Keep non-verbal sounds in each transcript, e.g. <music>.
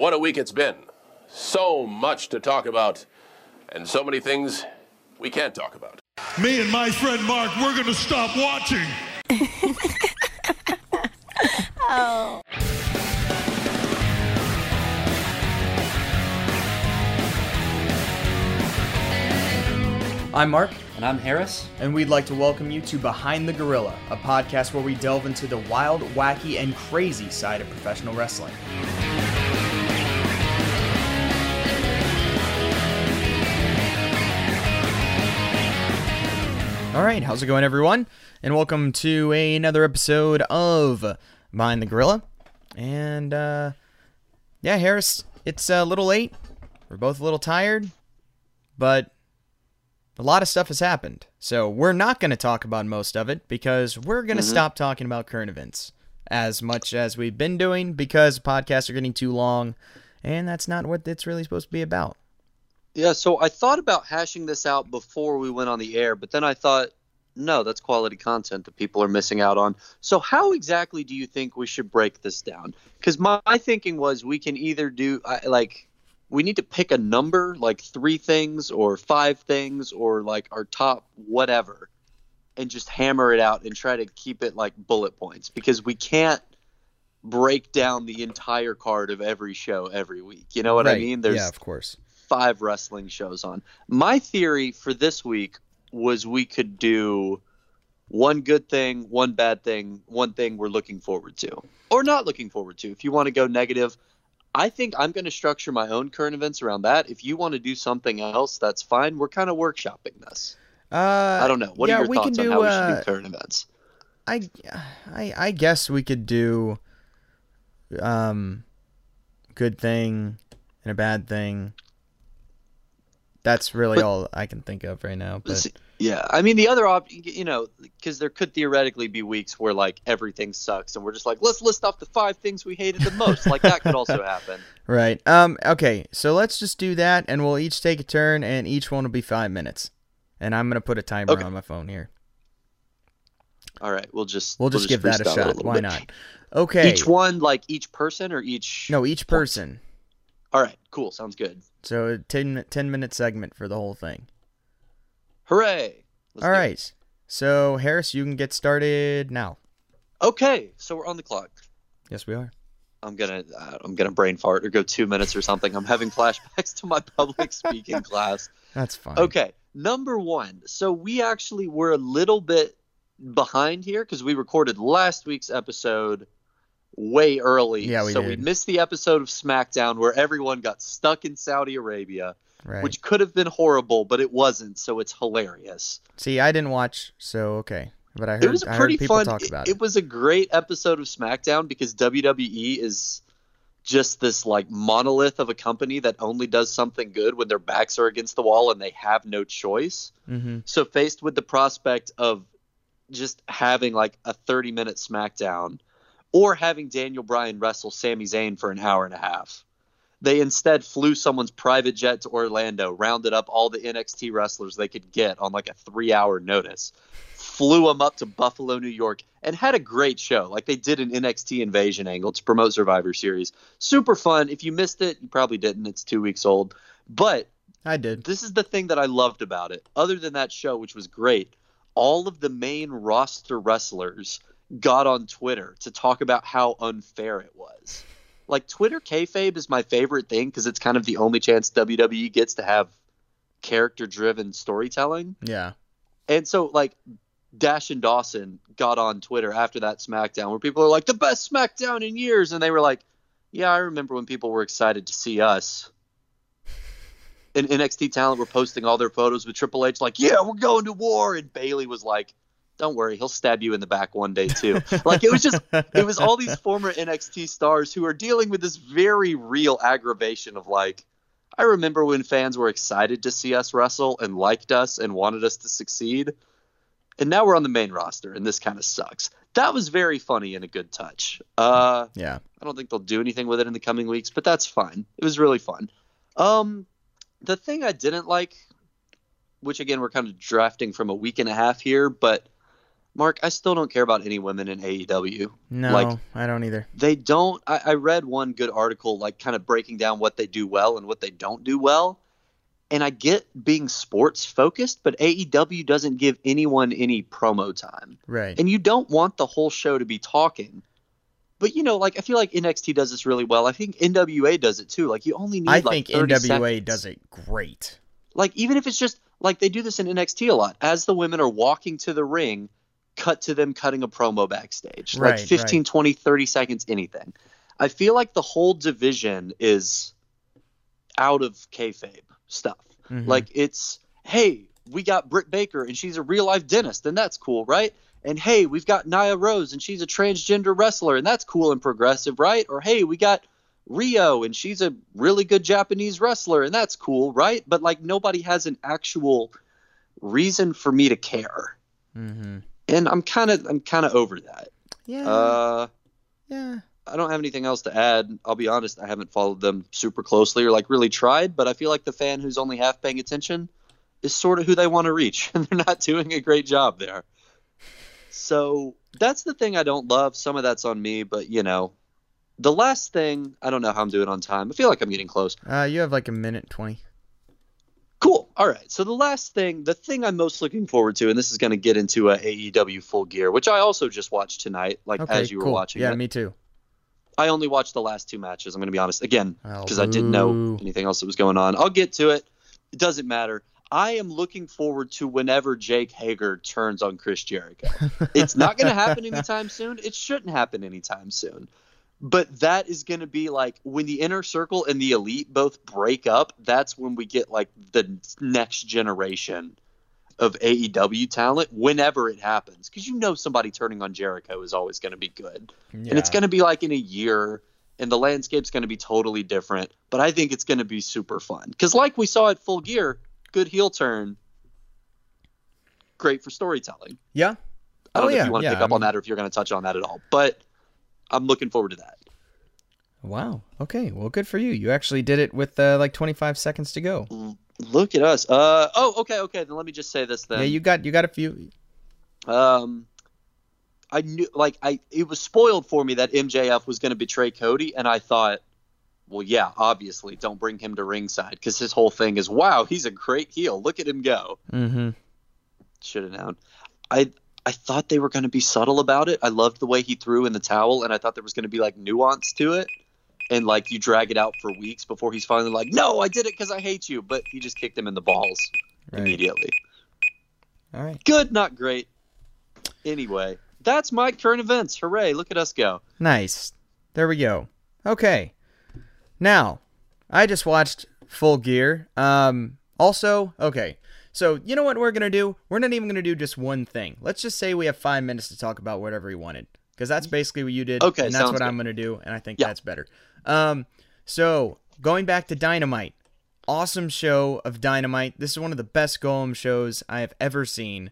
What a week it's been. So much to talk about, and so many things we can't talk about. Me and my friend Mark, we're going to stop watching. oh. <laughs> I'm Mark. And I'm Harris. And we'd like to welcome you to Behind the Gorilla, a podcast where we delve into the wild, wacky, and crazy side of professional wrestling. All right, how's it going, everyone? And welcome to another episode of Behind the Gorilla. And, uh, yeah, Harris, it's a little late. We're both a little tired, but a lot of stuff has happened. So we're not going to talk about most of it because we're going to mm-hmm. stop talking about current events as much as we've been doing because podcasts are getting too long and that's not what it's really supposed to be about. Yeah, so I thought about hashing this out before we went on the air, but then I thought, no, that's quality content that people are missing out on. So, how exactly do you think we should break this down? Because my, my, thinking was we can either do, like, we need to pick a number, like three things or five things or like our top whatever, and just hammer it out and try to keep it like bullet points because we can't break down the entire card of every show every week. You know what right. I mean? There's yeah, of course. Five wrestling shows on. My theory for this week was we could do one good thing, one bad thing, one thing we're looking forward to, or not looking forward to. If you want to go negative, I think I'm going to structure my own current events around that. If you want to do something else, that's fine. We're kind of workshopping this. Uh, I don't know. What yeah, are your thoughts on how uh, we should do uh, current events? I, I, I guess we could do, um, good thing and a bad thing. That's really but, all I can think of right now. But yeah, I mean the other option, you know, because there could theoretically be weeks where like everything sucks, and we're just like, let's list off the five things we hated the most. like that could also happen. <laughs> Right. Um. Okay. So let's just do that, and we'll each take a turn, and each one will be five minutes. And I'm gonna put a timer okay. on my phone here. All right. We'll just we'll just, we'll just give that a shot. A Why bit. not? Okay. Each one, like each person, or each. No, each person. All right. Cool. Sounds good. So a 10, 10 minute segment for the whole thing. Hooray! Let's All right. It. So Harris, you can get started now. Okay, so we're on the clock. Yes, we are. I'm gonna uh, I'm gonna brain fart or go two minutes or something. I'm having flashbacks to my public speaking class. That's fine. Okay, number one. So we actually were a little bit behind here because we recorded last week's episode way early. Yeah, we so did. we missed the episode of SmackDown where everyone got stuck in Saudi Arabia, right. which could have been horrible, but it wasn't. So it's hilarious. See, I didn't watch, so okay. But I heard, it was a pretty fun. talk about it. it. It was a great episode of SmackDown because WWE is just this like monolith of a company that only does something good when their backs are against the wall and they have no choice. Mm-hmm. So faced with the prospect of just having like a 30 minute SmackDown or having Daniel Bryan wrestle Sami Zayn for an hour and a half. They instead flew someone's private jet to Orlando, rounded up all the NXT wrestlers they could get on like a three hour notice, flew them up to Buffalo, New York, and had a great show. Like they did an NXT invasion angle to promote Survivor Series. Super fun. If you missed it, you probably didn't. It's two weeks old. But I did. This is the thing that I loved about it. Other than that show, which was great, all of the main roster wrestlers got on Twitter to talk about how unfair it was. Like Twitter kayfabe is my favorite thing because it's kind of the only chance WWE gets to have character-driven storytelling. Yeah. And so like Dash and Dawson got on Twitter after that SmackDown where people are like the best SmackDown in years, and they were like, "Yeah, I remember when people were excited to see us." And NXT talent were posting all their photos with Triple H, like, "Yeah, we're going to war," and Bayley was like, don't worry, he'll stab you in the back one day too. like it was just it was all these former NXT stars who are dealing with this very real aggravation of like I remember when fans were excited to see us wrestle and liked us and wanted us to succeed. And now we're on the main roster and this kind of sucks. That was very funny and a good touch. Uh yeah. I don't think they'll do anything with it in the coming weeks, but that's fine. It was really fun. Um the thing I didn't like which again we're kind of drafting from a week and a half here, but Mark, I still don't care about any women in AEW. No, Like, I don't either. they don't. I, I read one good article, like kind of breaking down what they do well and what they don't do well. And I get being sports focused, but AEW doesn't give anyone any promo time. Right. And you don't want the whole show to be talking. But you know, like I feel like NXT does this really well. I think NWA does it too. Like you only need I like think 30 NWA seconds. does it great. Like even if it's just like they do this in NXT a lot. As the women are walking to the ring, cut to them cutting a promo backstage. Right, like 15, 20, 30 seconds anything. I feel like the whole division is out of kayfabe stuff. Mhm. Like it's hey, we got Britt Baker and she's a real life dentist and that's cool, right? And hey, we've got Nyla Rose and she's a transgender wrestler and that's cool and progressive, right? Or hey, we got Riho and she's a really good Japanese wrestler and that's cool, right? But like nobody has an actual reason for me to care. Mhm. And I'm kind of I'm kind of over that. Yeah. Uh yeah. I don't have anything else to add. I'll be honest, I haven't followed them super closely or like really tried, but I feel like the fan who's only half paying attention is sort of who they want to reach, <laughs> and they're not doing a great job there. So that's the thing I don't love. Some of that's on me, but you know, the last thing, I don't know how I'm doing on time. I feel like I'm getting close. Uh, you have like a minute twenty. Cool. All right. So the last thing, the thing I'm most looking forward to, and this is going to get into a AEW Full Gear, which I also just watched tonight, like Okay. as you were watching Yeah, it. me too. I only watched the last two matches. I'm going to be honest again Oh, because I didn't know anything else that was going on. I'll get to it. It doesn't matter. I am looking forward to whenever Jake Hager turns on Chris Jericho. <laughs> it's not going to happen anytime soon. It shouldn't happen anytime soon. But that is going to be like when the inner circle and the elite both break up. That's when we get like the next generation of AEW talent whenever it happens. Because you know somebody turning on Jericho is always going to be good and it's going to be like in a year and the landscape's going to be totally different but i think it's going to be super fun because like we saw at full gear good heel turn great for storytelling Yeah. i don't Oh, know yeah, if you want to yeah, pick up I on that or if you're going to touch on that at all but i'm looking forward to that Wow. Okay. Well, good for you. You actually did it with uh, like 25 seconds to go. look at us uh oh okay okay then let me just say this then yeah, you got you got a few. um i knew like i it was spoiled for me that mjf was going to betray cody and i thought well yeah obviously don't bring him to ringside because his whole thing is wow he's a great heel look at him go Mm-hmm. should have known i i thought they were going to be subtle about it i loved the way he threw in the towel and i thought there was going to be like nuance to it and like you drag it out for weeks before he's finally like no i did it because i hate you but he just kicked him in the balls Right. immediately All right. good not great anyway that's my current events hooray look at us go Nice. There we go. Okay. Now, I just watched Full Gear. Um also, okay. So, you know what we're going to do? We're not even going to do just one thing. Let's just say we have 5 minutes to talk about whatever we wanted because that's basically what you did Okay, and that's what good. I'm going to do and I think Yeah. that's better. Um so, going back to Dynamite. Awesome show of Dynamite. This is one of the best Golem shows I have ever seen.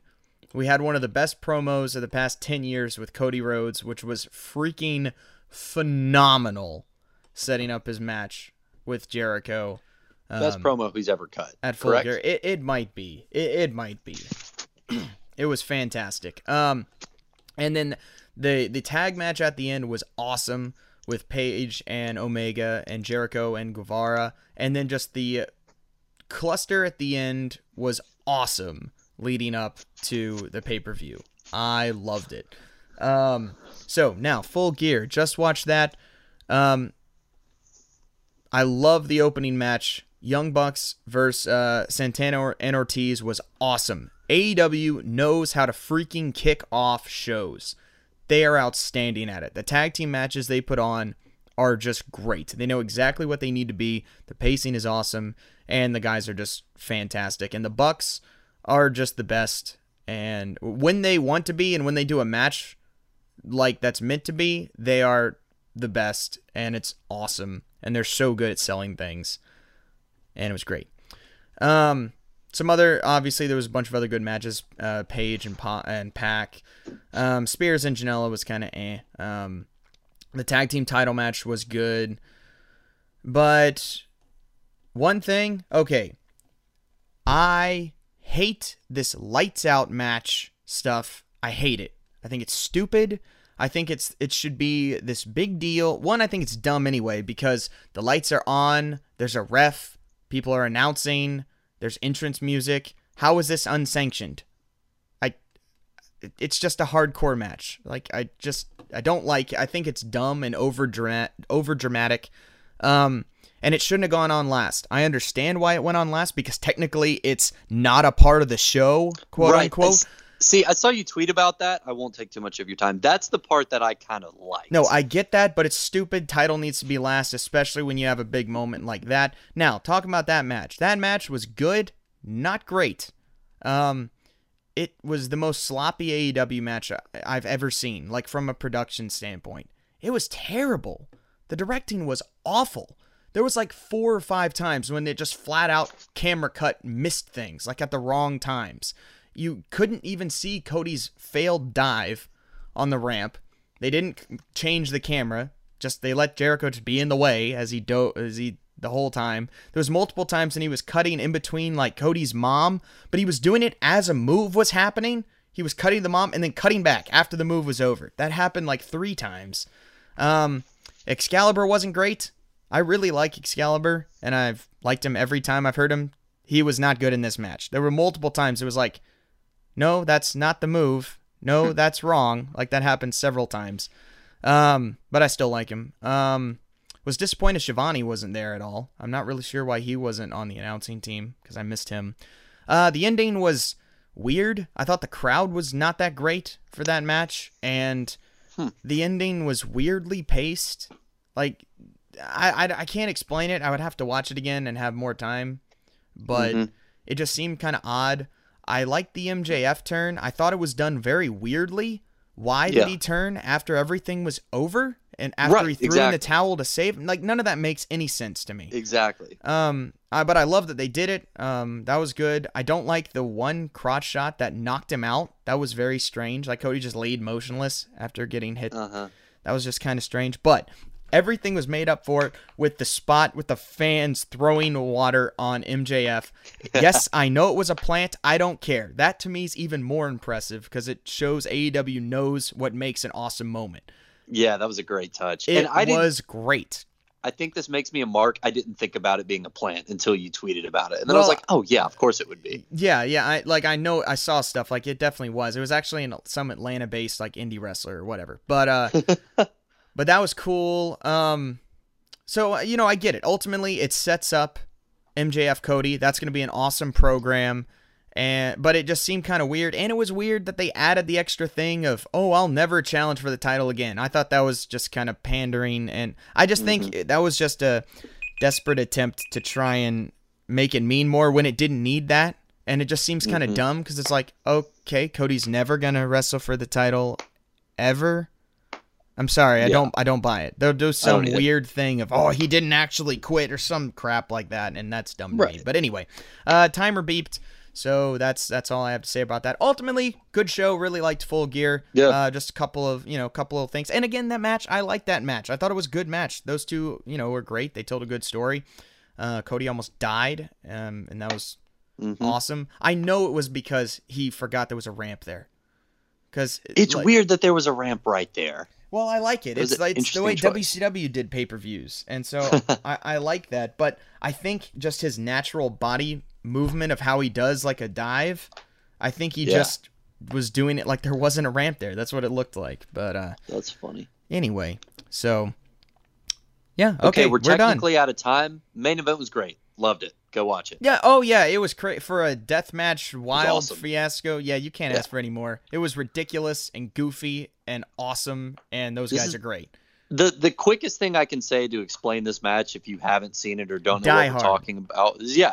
We had one of the best promos of the past 10 years with Cody Rhodes, which was freaking phenomenal, setting up his match with Jericho. Best um, promo he's ever cut at Full correct Gear. It, it might be. It, it might be. <clears throat> it was fantastic. Um, and then the the tag match at the end was awesome with Page and Omega and Jericho and Guevara, and then just the cluster at the end was awesome, leading up to the pay per view. I loved it. Um, so now Full Gear, just watch that. Um, I love the opening match. Young Bucks versus uh, Santana and Ortiz was awesome. AEW knows how to freaking kick off shows. They are outstanding at it. The tag team matches they put on are just great. They know exactly what they need to be. The pacing is awesome, and the guys are just fantastic. And the Bucks are just the best. And when they want to be, and when they do a match like that's meant to be, they are the best, and it's awesome. And they're so good at selling things, and it was great. Um, some other obviously there was a bunch of other good matches. Uh, Page and pa- and PAC, um, Spears and Janela was kind of eh. Um, the tag team title match was good, but one thing, okay, I hate this lights out match stuff. I hate it. I think it's stupid. I think it's it should be this big deal. One, I think it's dumb anyway because the lights are on, there's a ref, people are announcing, there's entrance music. How is this unsanctioned? I it's just a hardcore match. Like I just I don't like I think it's dumb and over dramatic over dramatic. Um and it shouldn't have gone on last. I understand why it went on last because technically it's not a part of the show, quote Right. unquote. It's- See, I saw you tweet about that. I won't take too much of your time. That's the part that I kind of like. No, I get that, but it's stupid. Title needs to be last, especially when you have a big moment like that. Now, talking about that match. That match was good, not great. Um, it was the most sloppy AEW match I've ever seen, like from a production standpoint. It was terrible. The directing was awful. There was like four or five times when it just flat out camera cut missed things, like at the wrong times. You couldn't even see Cody's failed dive on the ramp. They didn't change the camera. Just they let Jericho just be in the way as he do as he the whole time. There was multiple times when he was cutting in between like Cody's mom, but he was doing it as a move was happening. He was cutting the mom and then cutting back after the move was over. That happened like three times. Um, Excalibur wasn't great. I really like Excalibur, and I've liked him every time I've heard him. He was not good in this match. There were multiple times it was like, no, that's not the move. No, that's wrong. Like that happened several times. Um, but I still like him. Um, was disappointed Schiavone wasn't there at all. I'm not really sure why he wasn't on the announcing team because I missed him. Uh, the ending was weird. I thought the crowd was not that great for that match, and the ending was weirdly paced. Like, I, I, I can't explain it. I would have to watch it again and have more time, but Mhm. it just seemed kind of odd. I liked the MJF turn. I thought it was done very weirdly. Why did he turn after everything was over and after Right, he threw in the towel to save? him? Like none of that makes any sense to me. Exactly. Um, I, but I love that they did it. Um, that was good. I don't like the one crotch shot that knocked him out. That was very strange. Like Cody just laid motionless after getting hit. Uh huh. That was just kind of strange. But everything was made up for it with the spot with the fans throwing water on MJF. <laughs> yes, I know it was a plant. I don't care. That to me is even more impressive because it shows AEW knows what makes an awesome moment. Yeah, that was a great touch. It and I was great. I think this makes me a mark. I didn't think about it being a plant until you tweeted about it, and then I was like, "Oh yeah, of course it would be." Yeah, yeah. I like. I know. I saw stuff like it. Definitely was. It was actually in some Atlanta-based like indie wrestler or whatever. But uh, <laughs> but that was cool. Um, so uh, you know, I get it. Ultimately, it sets up MJF Cody. That's going to be an awesome program. And but it just seemed kind of weird, and it was weird that they added the extra thing of, oh, I'll never challenge for the title again. I thought that was just kind of pandering, and I just think that was just a desperate attempt to try and make it mean more when it didn't need that. And it just seems kind of dumb because it's like, okay, Cody's never gonna wrestle for the title ever. I'm sorry, I Yeah. don't, I don't buy it. They'll do some weird thing of, oh, he didn't actually quit or some crap like that, and that's dumb to me. Right. But anyway, uh, timer beeped. So that's that's all I have to say about that. Ultimately, good show. Really liked Full Gear. Yeah. Uh, just a couple of you know, a couple of things. And again, that match, I liked that match. I thought it was a good match. Those two, you know, were great. They told a good story. Uh, Cody almost died, um, and that was Mhm. awesome. I know it was because he forgot there was a ramp there. Because It's weird that there was a ramp right there. Well, I like it. It It's like it's the way choice. WCW did pay per views, and so <laughs> I, I like that. But I think just his natural body movement of how he does like a dive, I think he Yeah. just was doing it like there wasn't a ramp there. That's what it looked like. But uh, That's funny. anyway, so yeah, Okay, okay, we're, done. technically out of time. Main event was great. Loved it. Go watch it. Yeah. Oh, yeah. It was cra- for a deathmatch wild awesome. fiasco. Yeah, you can't Yeah. ask for any more. It was ridiculous and goofy and awesome, and those This guys is- are great. The the quickest thing I can say to explain this match, if you haven't seen it or don't know Die what we're talking about, is yeah,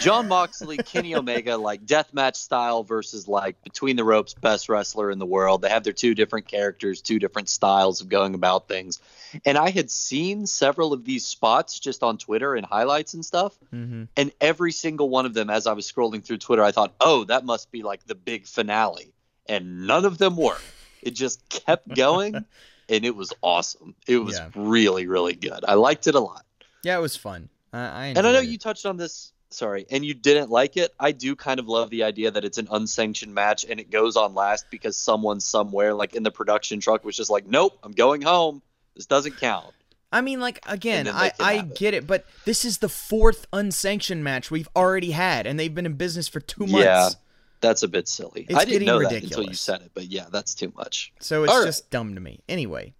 Jon Moxley, Kenny Omega, like deathmatch style versus like between the ropes best wrestler in the world. They have their two different characters, two different styles of going about things. And I had seen several of these spots just on Twitter and highlights and stuff. Mm-hmm. And every single one of them, as I was scrolling through Twitter, I thought, oh, that must be like the big finale. And none of them were. It just kept going, <laughs> and it was awesome. It was Yeah. really, really good. I liked it a lot. Yeah, it was fun. I, I And I know enjoyed you touched on this sorry, and you didn't like it, I do kind of love the idea that it's an unsanctioned match and it goes on last because someone somewhere, like in the production truck, was just like, "Nope, I'm going home. This doesn't count." I mean, like again, And then they I I have it. get it, but this is the fourth unsanctioned match we've already had, and they've been in business for two months. Yeah, that's a bit silly. It's I didn't know that until you said it, but yeah, that's too much. So it's All right. just dumb to me. Anyway,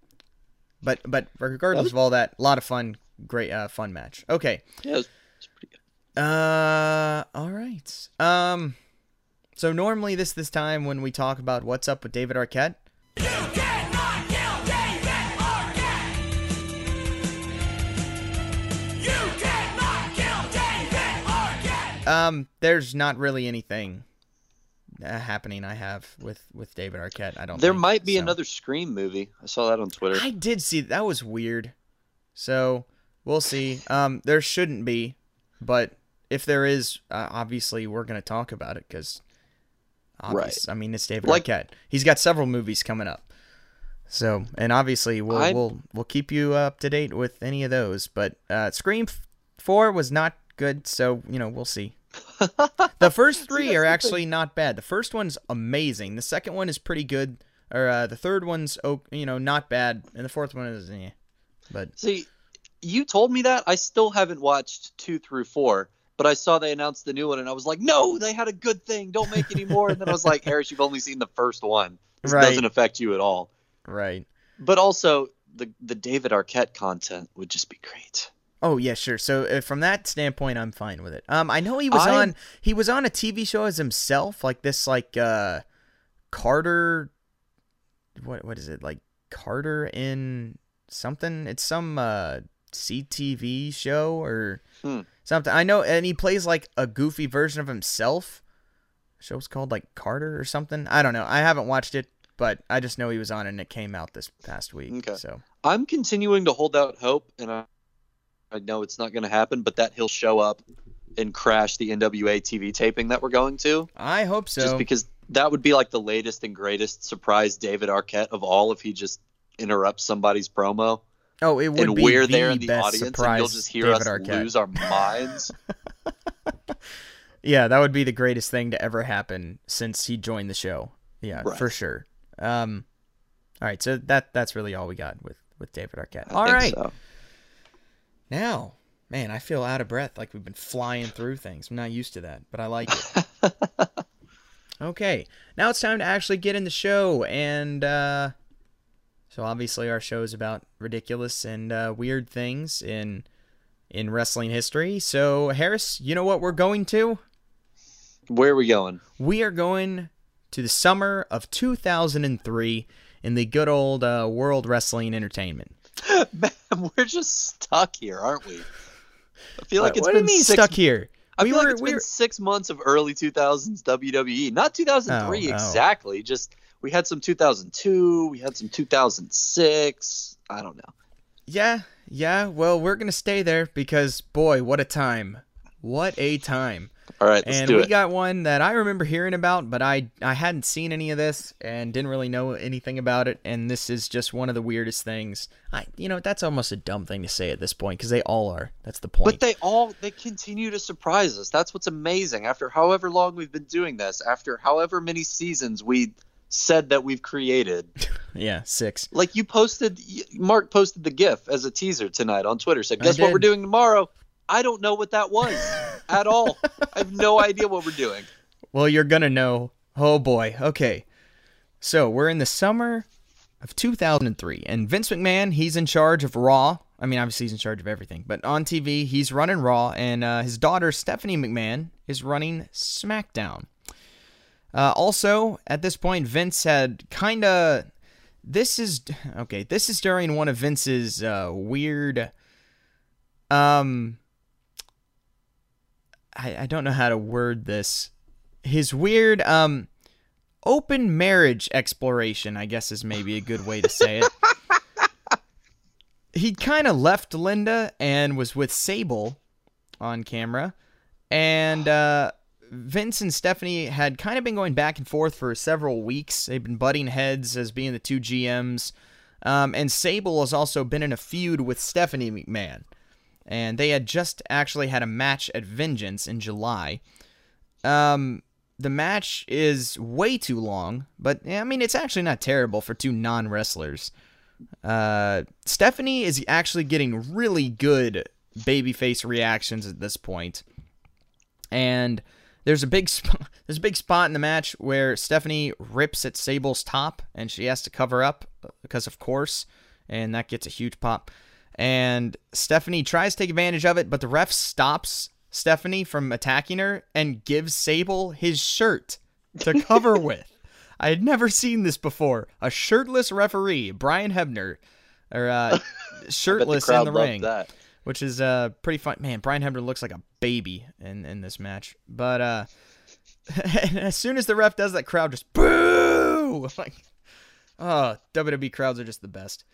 but but regardless of all that, a lot of fun, great uh, fun match. Okay. Yeah, it's, it's pretty good. Uh, all right. Um, so normally this this time when we talk about what's up with David Arquette, um, there's not really anything uh, happening. I have with with David Arquette. I don't. There think, might be so. another Scream movie. I saw that on Twitter. I did see that was weird. So we'll see. Um, there shouldn't be, but if there is, uh, obviously we're gonna talk about it because, Right. I mean, it's David Like- Arquette. He's got several movies coming up. So and obviously we'll I- we'll we'll keep you up to date with any of those. But uh, Scream Four was not good, so you know we'll see. <laughs> the first three are actually not bad. The first one's amazing. The second one is pretty good. Or uh, the third one's oh, you know not bad, and the fourth one is eh. But See, you told me that. I still haven't watched two through four, but I saw they announced the new one, and I was like, no, they had a good thing. Don't make any more. And then I was like, Harris, you've only seen the first one. This Right. doesn't affect you at all. right. But also, the the David Arquette content would just be great. Oh yeah, sure. So uh, from that standpoint, I'm fine with it. Um, I know he was I'm- on he was on a TV show as himself, like this, like uh, Carter. What what is it like? Carter in something? It's some uh CTV show or Hmm. Something. I know, and he plays like a goofy version of himself. show's called like Carter or something. I don't know. I haven't watched it, but I just know he was on and it came out this past week. Okay. So I'm continuing to hold out hope, and I, I know it's not going to happen, but that he'll show up and crash the NWA TV taping that we're going to. I hope so. just because that would be like the latest and greatest surprise David Arquette of all if he just interrupts somebody's promo oh, it would and be we're the there in the best audience and surprise you'll just hear David us Arquette. lose our minds. <laughs> Yeah, that would be the greatest thing to ever happen since he joined the show. Yeah, Right. for sure. Um, all right, so that that's really all we got with with David Arquette. I All think right, so. now, man, I feel out of breath, like we've been flying through things. I'm not used to that, but I like it. <laughs> okay, now it's time to actually get in the show, and uh, so obviously our show is about ridiculous and uh, weird things in in wrestling history. So Harris, you know what we're going to? Where are we going? we are going to the summer of 2003 in the good old uh, World Wrestling Entertainment. <laughs> Man, we're just stuck here, aren't we? I feel like what it's what been do you mean six, stuck here? I we feel were, like it's we been were- six months of early 2000s WWE. Not 2003 Oh, oh. exactly. Just we had some 2002. We had some 2006. I don't know. yeah, yeah. Well, we're gonna stay there because boy, what a time! What a time! All right, let's and we it. got one that I remember hearing about, but I I hadn't seen any of this and didn't really know anything about it. And this is just one of the weirdest things. I you know that's almost a dumb thing to say at this point because they all are. That's the point. But they all they continue to surprise us. That's what's amazing. After however long we've been doing this, after however many seasons we said that we've created. <laughs> yeah, six. Like you posted Mark posted the gif as a teaser tonight on Twitter. Said, "Guess what we're doing tomorrow?" I don't know what that was <laughs> at all. I have no idea what we're doing. Well, you're gonna know. Oh boy. Okay. So we're in the summer of 2003, and Vince McMahon he's in charge of Raw. I mean, obviously he's in charge of everything, but on TV he's running Raw, and uh, his daughter Stephanie McMahon is running SmackDown. Uh, also, at this point, Vince had kind of. This is okay. This is during one of Vince's uh, weird. Um. I, I don't know how to word this. His weird um open marriage exploration, I guess is maybe a good way to say it. he kind of left Linda and was with Sable on camera. And uh Vince and Stephanie had kind of been going back and forth for several weeks. They've been butting heads as being the two GMs. Um, and Sable has also been in a feud with Stephanie McMahon. and they had just actually had a match at Vengeance in July. Um, the match is way too long, but I mean it's actually not terrible for two non wrestlers. Uh, Stephanie is actually getting really good babyface reactions at this point. point, and there's a big sp- <laughs> there's a big spot in the match where Stephanie rips at Sable's top, and she has to cover up because of course, and that gets a huge pop. And Stephanie tries to take advantage of it, but the ref stops Stephanie from attacking her and gives Sable his shirt to <laughs> cover with. I had never seen this before. A shirtless referee, Brian Hebner, or uh, <laughs> shirtless in the ring, That. Which is uh, pretty fun. Man, Brian Hebner looks like a baby in, in this match. But uh, <laughs> as soon as the ref does that, crowd just boo! <laughs> Like, oh, WWE crowds are just the best.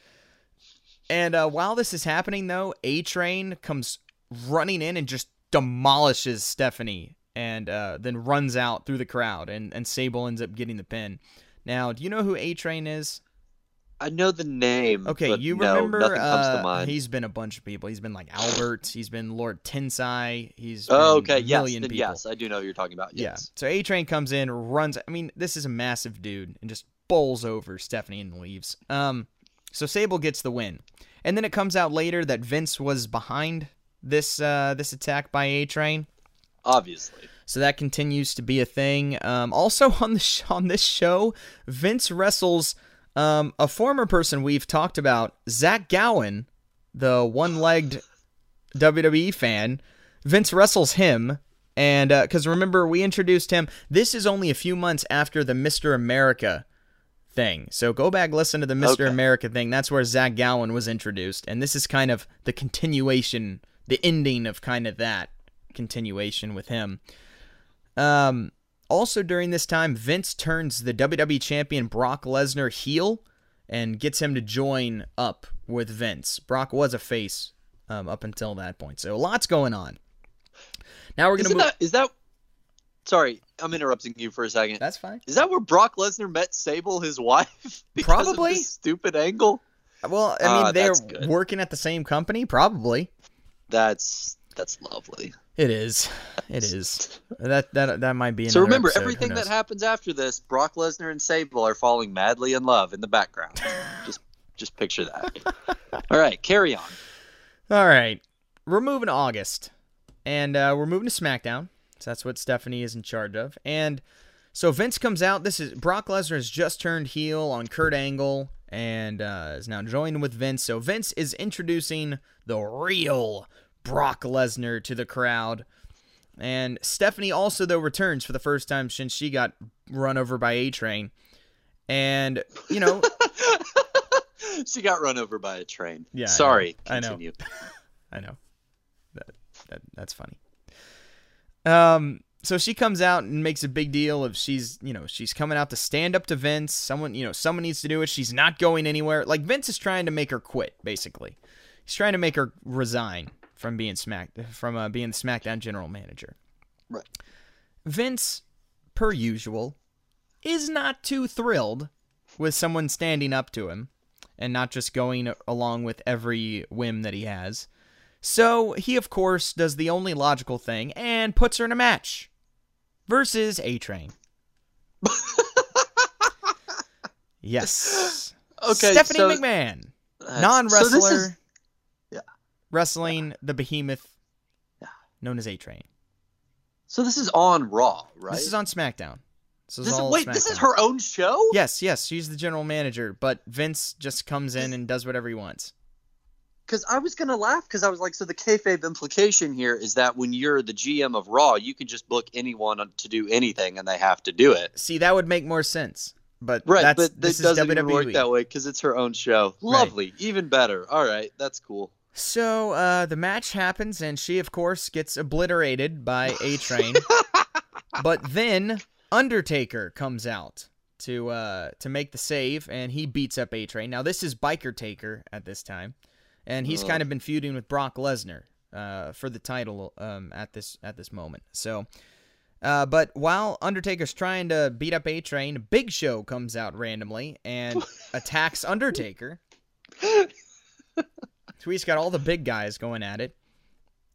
And uh, while this is happening, though, A Train comes running in and just demolishes Stephanie and uh, then runs out through the crowd, and, and Sable ends up getting the pin. Now, do you know who A Train is? I know the name. Okay, but you no, remember? Nothing comes to uh, mind. He's been a bunch of people. He's been like Albert. He's been Lord Tensai. He's Oh, been okay. a Yes, people. yes, I do know who you're talking about. Yeah. So A Train comes in, runs. I mean, this is a massive dude, and just bowls over Stephanie and leaves. Um, so Sable gets the win, and then it comes out later that Vince was behind this uh this attack by A Train. Obviously. So that continues to be a thing. Um, also <laughs> on the sh- on this show, Vince wrestles um, a former person we've talked about, Zach Gowen, the one-legged WWE fan. Vince wrestles him, and because remember we introduced him. This is only a few months after the Mister America thing. So go back listen to the Mister Okay. America thing. That's where Zach Gowen was introduced, and this is kind of the continuation, the ending of kind of that continuation with him. Um, also during this time, Vince turns the WWE champion Brock Lesnar heel and gets him to join up with Vince. Brock was a face um, up until that point, so lots going on. Now we're gonna Isn't move. that, is that? Sorry, I'm interrupting you for a second. That's fine. Is that where Brock Lesnar met Sable, his <laughs> wife? because Probably. stupid angle. Well, I mean, Ah, they're working at the same company, probably. That's that's lovely. It is. It is. That that that might be. so remember, episode, everything that happens after this, Brock Lesnar and Sable are falling madly in love in the background. <laughs> just just picture that. All right, carry on. All right, we're moving to August, and uh, we're moving to SmackDown. So that's what Stephanie is in charge of. And so Vince comes out. This is Brock Lesnar has just turned heel on Kurt Angle and uh, is now joined with Vince. So Vince is introducing the real Brock Lesnar to the crowd. And Stephanie also though returns for the first time since she got run over by A Train. And you know, <laughs> she got run over by a train. Yeah, I know. Sorry. I know. Continue. <laughs> I know. That, that that's funny. Um so she comes out and makes a big deal of she's, you know, she's coming out to stand up to Vince. Someone, you know, someone needs to do it. She's not going anywhere. Like Vince is trying to make her quit, basically. He's trying to make her resign from being smacked from uh, being the SmackDown general manager. Right. Vince, per usual, is not too thrilled with someone standing up to him and not just going along with every whim that he has. So he, of course, does the only logical thing and puts her in a match versus A Train. <laughs> yes. Okay, Stephanie so- McMahon, non wrestler, Yeah. Wrestling the behemoth known as A Train. So this is on Raw, right? This is on SmackDown. This is This all wait, this is her own show? Yes, yes, she's the general manager, but Vince just comes in and does whatever he wants. Because I was gonna laugh because I was like, so the kayfabe implication here is that when you're the GM of Raw, you can just book anyone to do anything and they have to do it. See, that would make more sense. But Right, that's, but this doesn't even work that way because it's her own show. Lovely, even better. All right, that's cool. So uh, the match happens, and she, of course, gets obliterated by A Train. <laughs> but then Undertaker comes out to uh, to make the save, and he beats up A Train. Now this is Biker Taker at this time, and he's Ugh. kind of been feuding with Brock Lesnar uh, for the title um, at this at this moment. So. Uh, but while Undertaker's trying to beat up A Train, Big Show comes out randomly and <laughs> attacks Undertaker. <laughs> So he's got all the big guys going at it.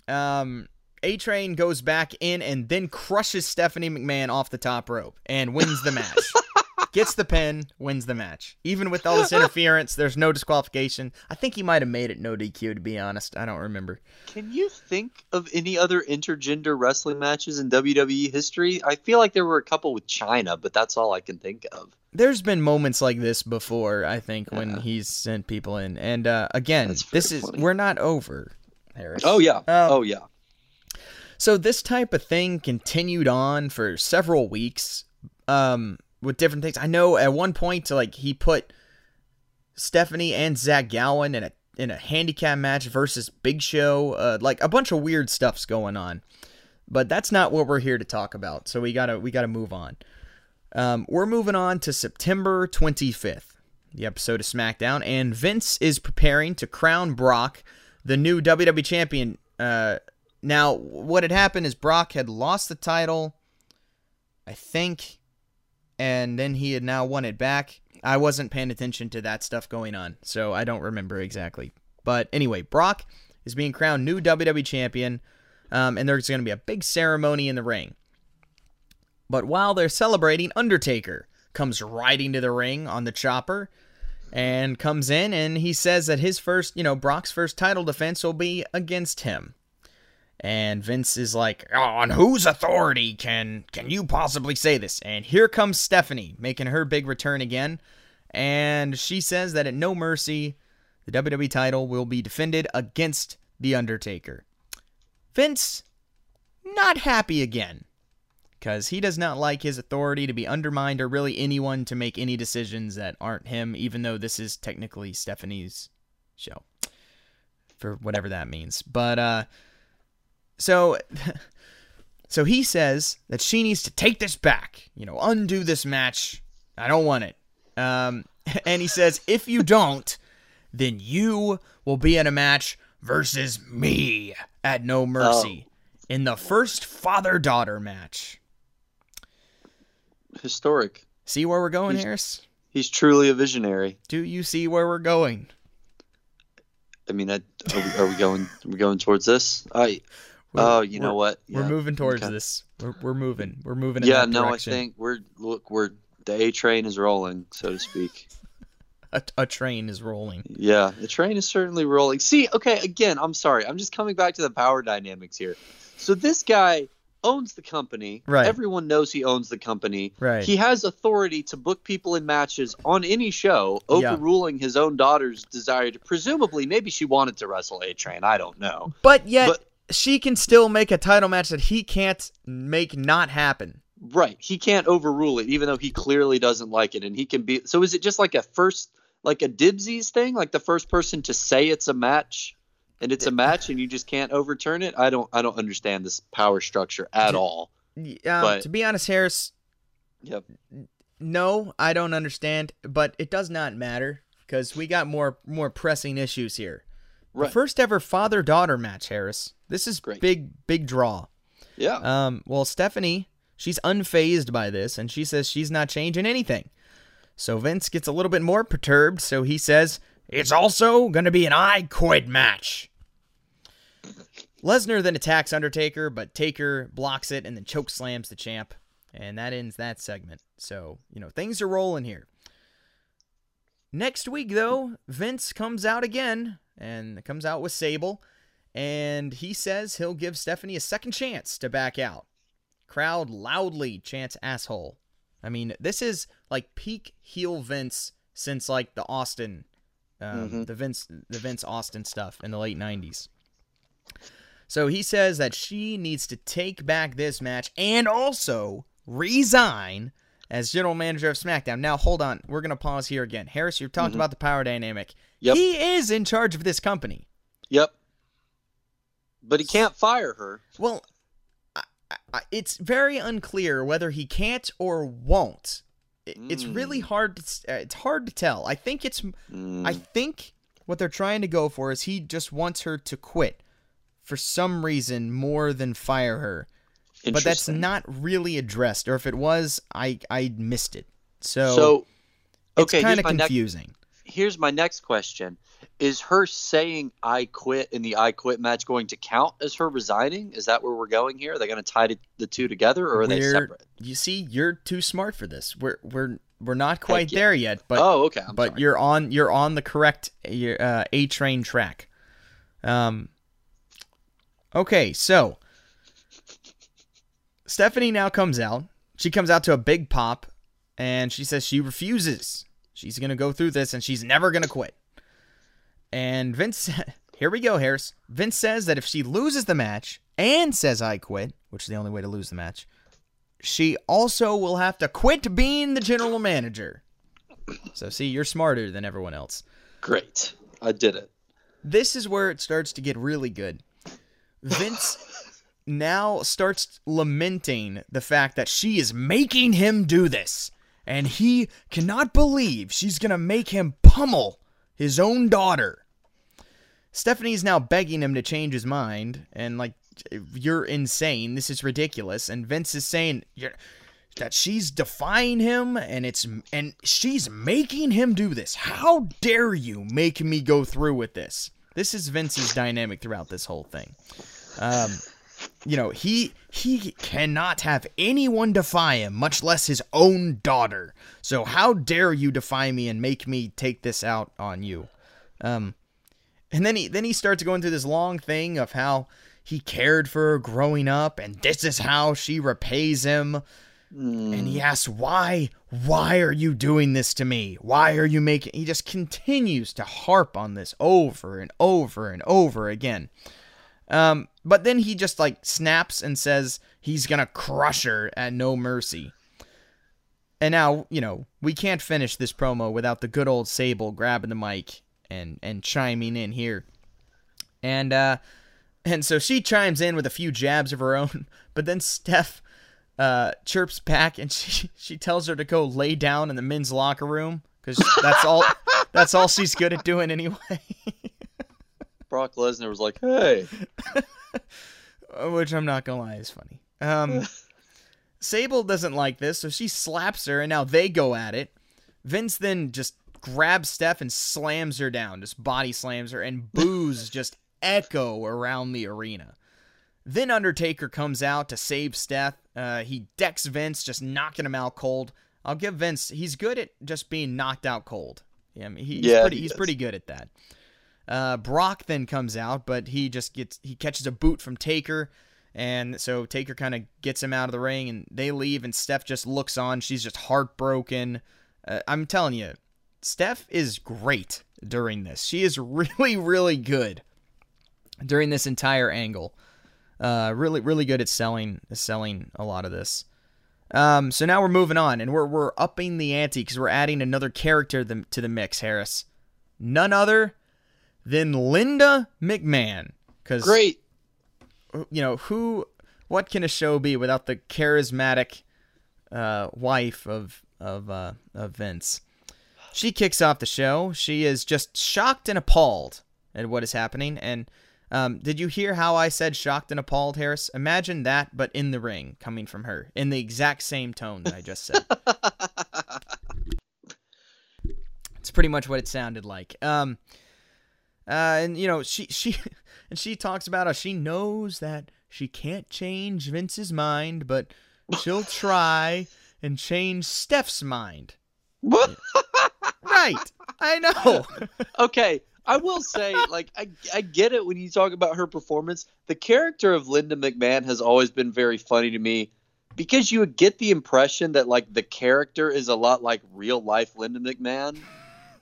Um, A Train goes back in and then crushes Stephanie McMahon off the top rope and wins the match. <laughs> Gets the pin, wins the match. Even with all this interference, there's no disqualification. I think he might have made it no DQ, to be honest. I don't remember. Can you think of any other intergender wrestling matches in WWE history? I feel like there were a couple with Chyna, but that's all I can think of. There's been moments like this before, I think, when Yeah. he's sent people in. And uh, again, this very is funny. we're not over, Harris. Oh yeah. Um, oh yeah. So this type of thing continued on for several weeks, um, with different things. I know at one point, like he put Stephanie and Zach Gowen in a in a handicap match versus Big Show. Uh, like a bunch of weird stuff's going on, but that's not what we're here to talk about. So we gotta we gotta move on. Um, we're moving on to September 25th, the episode of SmackDown, and Vince is preparing to crown Brock the new WWE champion. Uh, now, what had happened is Brock had lost the title, I think, and then he had now won it back. I wasn't paying attention to that stuff going on, so I don't remember exactly. But anyway, Brock is being crowned new WWE champion, um, and there's going to be a big ceremony in the ring. But while they're celebrating, Undertaker comes riding to the ring on the chopper and comes in and he says that his first, you know, Brock's first title defense will be against him. And Vince is like, "Oh, "On whose authority can can you possibly say this?" And here comes Stephanie making her big return again, and she says that at No Mercy, the WWE title will be defended against the Undertaker. Vince not happy again because he does not like his authority to be undermined or really anyone to make any decisions that aren't him, even though this is technically Stephanie's show. For whatever that means. But, uh, so. <laughs> So he says that she needs to take this back, you know, undo this match. I don't want it. Um, <laughs> and he says, if you don't, then you will be in a match versus me at No Mercy in the first father daughter match. Historic. See where we're going, He's- Harris? He's truly a visionary. Do you see where we're going? I mean, I, are, we, are we going? Are we going towards this? I. Oh, you know what? We're moving towards okay. this. We're, we're moving. We're moving. In Yeah, no, direction. I think we're look, we're the A train is rolling, so to speak. <laughs> a, a train is rolling. Yeah, the train is certainly rolling. See, okay, again, I'm sorry. I'm just coming back to the power dynamics here. So this guy owns the company. Right. Everyone knows he owns the company. Right. He has authority to book people in matches on any show, Yeah. overruling his own daughter's desire to presumably maybe she wanted to wrestle A Train. I don't know. But yet, But- she can still make a title match that he can't make not happen. Right. He can't overrule it, even though he clearly doesn't like it. And he can be so is it just like a first like a dibsies thing? Like the first person to say it's a match and it's a match and you just can't overturn it? I don't I don't understand this power structure at all. Um, But- to be honest, Harris, Yep. no, I don't understand, but it does not matter because we got more more pressing issues here. The first ever father daughter match, Harris. This is Great. big big draw. Yeah. Um, well, Stephanie, she's unfazed by this, and she says she's not changing anything. So Vince gets a little bit more perturbed, so he says it's also going to be an I Quit match. Lesnar then attacks Undertaker, but Taker blocks it and then choke slams the champ, and that ends that segment. So you know things are rolling here. Next week, though, Vince comes out again and comes out with Sable, and he says he'll give Stephanie a second chance to back out. Crowd loudly chants asshole. I mean, this is like peak heel Vince since like the Austin, um, the Vince, the Vince Austin stuff in the late '90s. So he says that she needs to take back this match and also resign as general manager of SmackDown. Now, hold on. We're going to pause here again. Harris, you've talked about the power dynamic. Yep. He is in charge of this company. Yep. But he can't fire her. Well, I, I, it's very unclear whether he can't or won't. It, It's really hard. To, uh, it's hard to tell. I think it's. I think what they're trying to go for is he just wants her to quit for some reason more than fire her. But that's not really addressed, or if it was, I I missed it. So, So it's kind of confusing. Here's my next question: Is her saying "I quit" in the "I quit" match going to count as her resigning? Is that where we're going here? Are they going to tie the two together, or are they We're- separate? You see, you're too smart for this. We're we're we're not quite there yet, but oh, okay. I'm but sorry. you're on you're on the correct uh, A train track. Um. Okay, so Stephanie now comes out. She comes out to a big pop, and she says she refuses. She's gonna go through this, and she's never gonna quit. And Vince, <laughs> here we go, Harris. Vince says that if she loses the match and says I quit, which is the only way to lose the match, she also will have to quit being the general manager. So, see, you're smarter than everyone else. Great. I did it. This is where it starts to get really good. Vince <laughs> now starts lamenting the fact that she is making him do this, and he cannot believe she's going to make him pummel his own daughter. Stephanie's now begging him to change his mind, and like, you're insane. This is ridiculous. And Vince is saying that she's defying him, and it's and she's making him do this. How dare you make me go through with this? This is Vince's dynamic throughout this whole thing. Um, you know, he he cannot have anyone defy him, much less his own daughter. So how dare you defy me and make me take this out on you? Um, and then he then he starts going through this long thing of how he cared for her growing up, and this is how she repays him. And he asks, "Why? Why are you doing this to me? Why are you making?" He just continues to harp on this over and over and over again. Um, but then he just like snaps and says he's gonna crush her at no mercy. And now, you know, we can't finish this promo without the good old Sable grabbing the mic and and chiming in here. And uh and so she chimes in with a few jabs of her own, <laughs> but then Steph uh chirps back and <laughs> she she tells her to go lay down in the men's locker room cuz that's all <laughs> that's all she's good at doing anyway. Brock Lesnar was like, "Hey, <laughs> which I'm not gonna lie is funny. Um, <laughs> Sable doesn't like this, so she slaps her, and now they go at it. Vince then just grabs Steph and slams her down, just body slams her, and boos <laughs> just echo around the arena. Then Undertaker comes out to save Steph. Uh, he decks Vince, just knocking him out cold. I'll give Vince; he's good at just being knocked out cold. Yeah, I mean, he's Yeah, pretty. he he's pretty good at that. Uh, Brock then comes out, but he just gets he catches a boot from Taker, and so Taker kind of gets him out of the ring, and they leave, and Steph just looks on. She's just heartbroken. Uh, I'm telling you, Steph is great during this. She is <laughs> really, really good during this entire angle. Uh, really, really good at selling selling a lot of this. Um, so now we're moving on, and we're we're upping the ante because we're adding another character the, to the mix. Harris, none other than Linda McMahon. Because great." you know who, what can a show be without the charismatic uh, wife of of uh, of Vince? She kicks off the show. She is just shocked and appalled at what is happening. And um, did you hear how I said shocked and appalled, Harris? Imagine that, but in the ring, coming from her, in the exact same tone that I just said. <laughs> it's pretty much what it sounded like. Um, uh, and you know, she <laughs> she and she talks about how she knows that she can't change Vince's mind, but she'll <laughs> try and change Steph's mind. <laughs> Right. I know. okay, I will say, like, I, I get it when you talk about her performance. The character of Linda McMahon has always been very funny to me because you would get the impression that, like, the character is a lot like real life Linda McMahon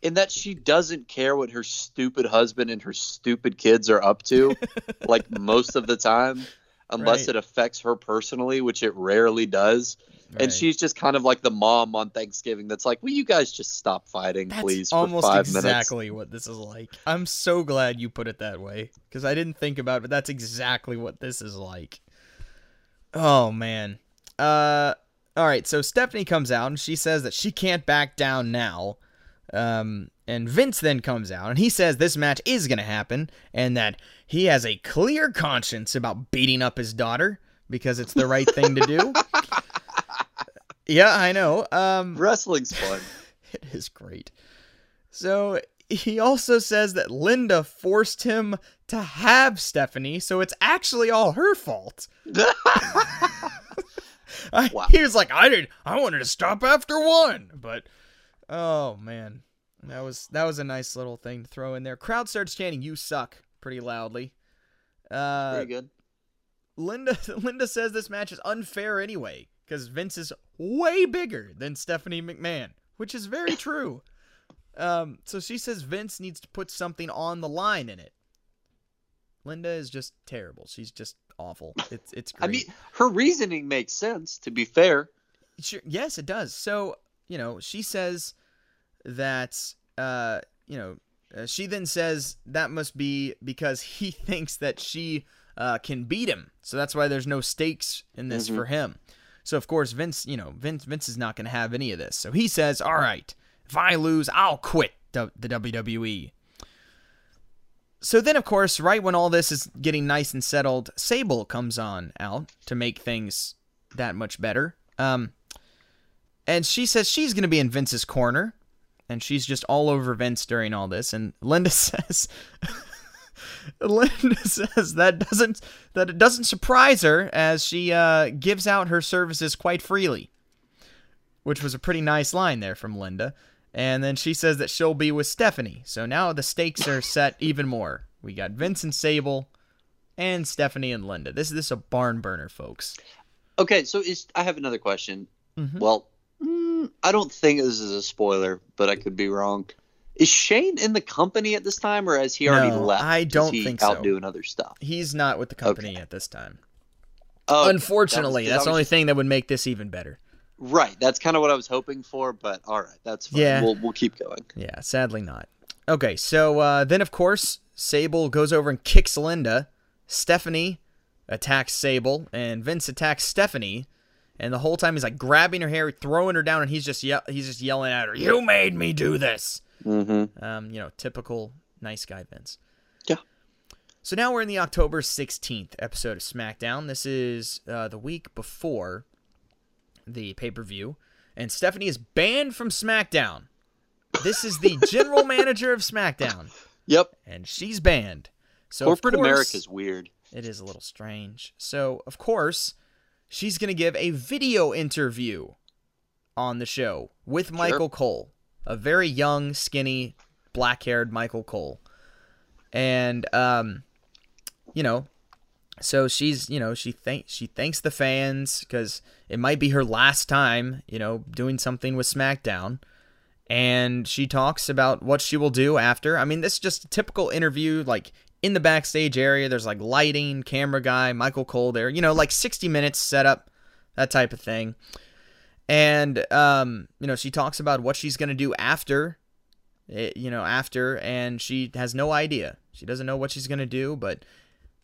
in that she doesn't care what her stupid husband and her stupid kids are up to, <laughs> like, most of the time, unless Right. it affects her personally, which it rarely does. Right. And she's just kind of like the mom on Thanksgiving that's like, Will you guys just stop fighting, That's please, for almost five minutes? exactly what this is like. I'm so glad you put it that way because I didn't think about it, but that's exactly what this is like. Oh man. Uh all right, so Stephanie comes out and she says that she can't back down now. Um and Vince then comes out and he says this match is going to happen and that he has a clear conscience about beating up his daughter because it's the right thing to do. <laughs> yeah, I know. Um Wrestling's fun. <laughs> it is great. So he also says that Linda forced him to have Stephanie, so it's actually all her fault. <laughs> I, Wow. He was like, I did. I wanted to stop after one, but oh man, that was that was a nice little thing to throw in there. Crowd starts chanting, "You suck!" pretty loudly. Uh, Very good. Linda <laughs> Linda says this match is unfair anyway because Vince is way bigger than Stephanie McMahon, which is very <coughs> true. Um, so she says Vince needs to put something on the line in it. Linda is just terrible. She's just awful. It's it's great. I mean, her reasoning makes sense. To be fair, Sure. Yes, it does. So, you know, she says that, uh, you know, uh, she then says that must be because <laughs> he thinks that she uh, can beat him. So that's why there's no stakes in this for him. So of course Vince, you know, Vince Vince is not going to have any of this. So he says, "All right, if I lose, I'll quit the, the WWE." So then, of course, right when all this is getting nice and settled, Sable comes on out to make things that much better. Um, and she says she's going to be in Vince's corner, and she's just all over Vince during all this. And Linda <laughs> says, Linda says that doesn't that it doesn't surprise her as she uh, gives out her services quite freely, which was a pretty nice line there from Linda. And then she says that she'll be with Stephanie. So now the stakes are set even more. We got Vince and Sable, and Stephanie and Linda. This this is a barn burner, folks. okay. So is I have another question. Mhm. Well, mm, I don't think this is a spoiler, but I could be wrong. Is Shane in the company at this time, or has he already No, left? I don't think out so. doing other stuff. He's not with the company at this time. Oh, okay. Unfortunately, That was- that's that the only thing that would make this even better. Right. That's kind of what I was hoping for, but all right, that's fine. Yeah. We'll we'll keep going. Yeah, sadly not. Okay, so uh, then of course Sable goes over and kicks Linda. Stephanie attacks Sable, and Vince attacks Stephanie. And the whole time he's like grabbing her hair, throwing her down, and he's just ye- he's just yelling at her, "You made me do this." Mm-hmm. Um, you know, typical nice guy Vince. Yeah. So now we're in the October 16th episode of SmackDown. This is uh, the week before the pay per view, and Stephanie is banned from SmackDown. This is the general <laughs> manager of SmackDown, Yep. and she's banned. So Corporate course- America's weird. it is a little strange. So, of course, she's going to give a video interview on the show with Michael Cole, a very young, skinny, black haired Michael Cole. And, um, you know, so she's, you know, she thank she thanks the fans because it might be her last time, you know, doing something with SmackDown. And she talks about what she will do after. I mean, this is just a typical interview, like in the backstage area. There's like lighting, camera guy, Michael Cole there. You know, like 60 minutes setup, that type of thing. And um, you know, she talks about what she's gonna do after, eh, you know, after, and she has no idea. She doesn't know what she's gonna do, but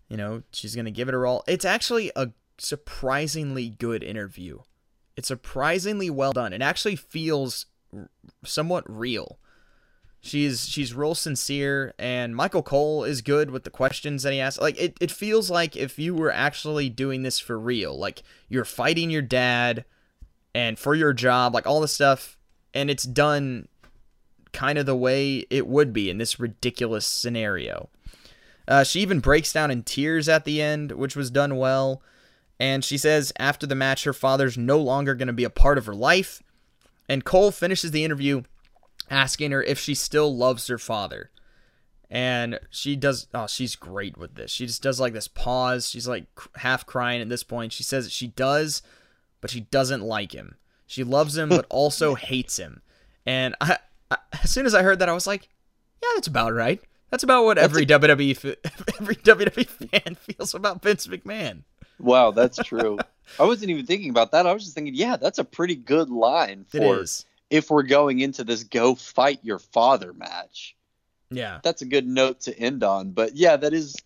you know, she's gonna give it her all. It's actually a surprisingly good interview. It's surprisingly well done. It actually feels somewhat real. She's she's real sincere, and Michael Cole is good with the questions that he asks. Like it, it feels like if you were actually doing this for real, like you're fighting your dad, and for your job, like all this stuff, and it's done kind of the way it would be in this ridiculous scenario. Uh, she even breaks down in tears at the end, which was done well. And she says after the match, her father's no longer going to be a part of her life. And Cole finishes the interview asking her if she still loves her father. And she does, oh, she's great with this. She just does like this pause. She's like half crying at this point. She says she does, but she doesn't like him. She loves him, but <laughs> also hates him. And I, I, as soon as I heard that, I was like, yeah, that's about right. That's about what every WWE <laughs> every WWE fan <laughs> feels about Vince McMahon. Wow, that's true. I wasn't even thinking about that. I was just thinking, yeah, that's a pretty good line for is. If we're going into this go fight your father match. Yeah. That's a good note to end on. But yeah, that is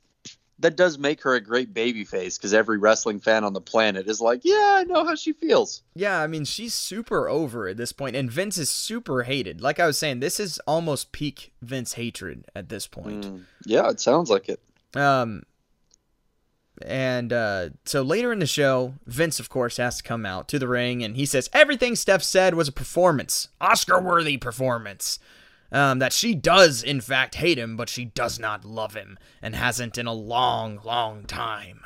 that does make her a great baby face because every wrestling fan on the planet is like, yeah, I know how she feels. Yeah, I mean, she's super over at this point, and Vince is super hated. Like I was saying, this is almost peak Vince hatred at this point. Mm, yeah, it sounds like it. Um, and uh, so later in the show, Vince, of course, has to come out to the ring, and he says everything Steph said was a performance, Oscar-worthy performance. Um, that she does, in fact, hate him, but she does not love him and hasn't in a long, long time.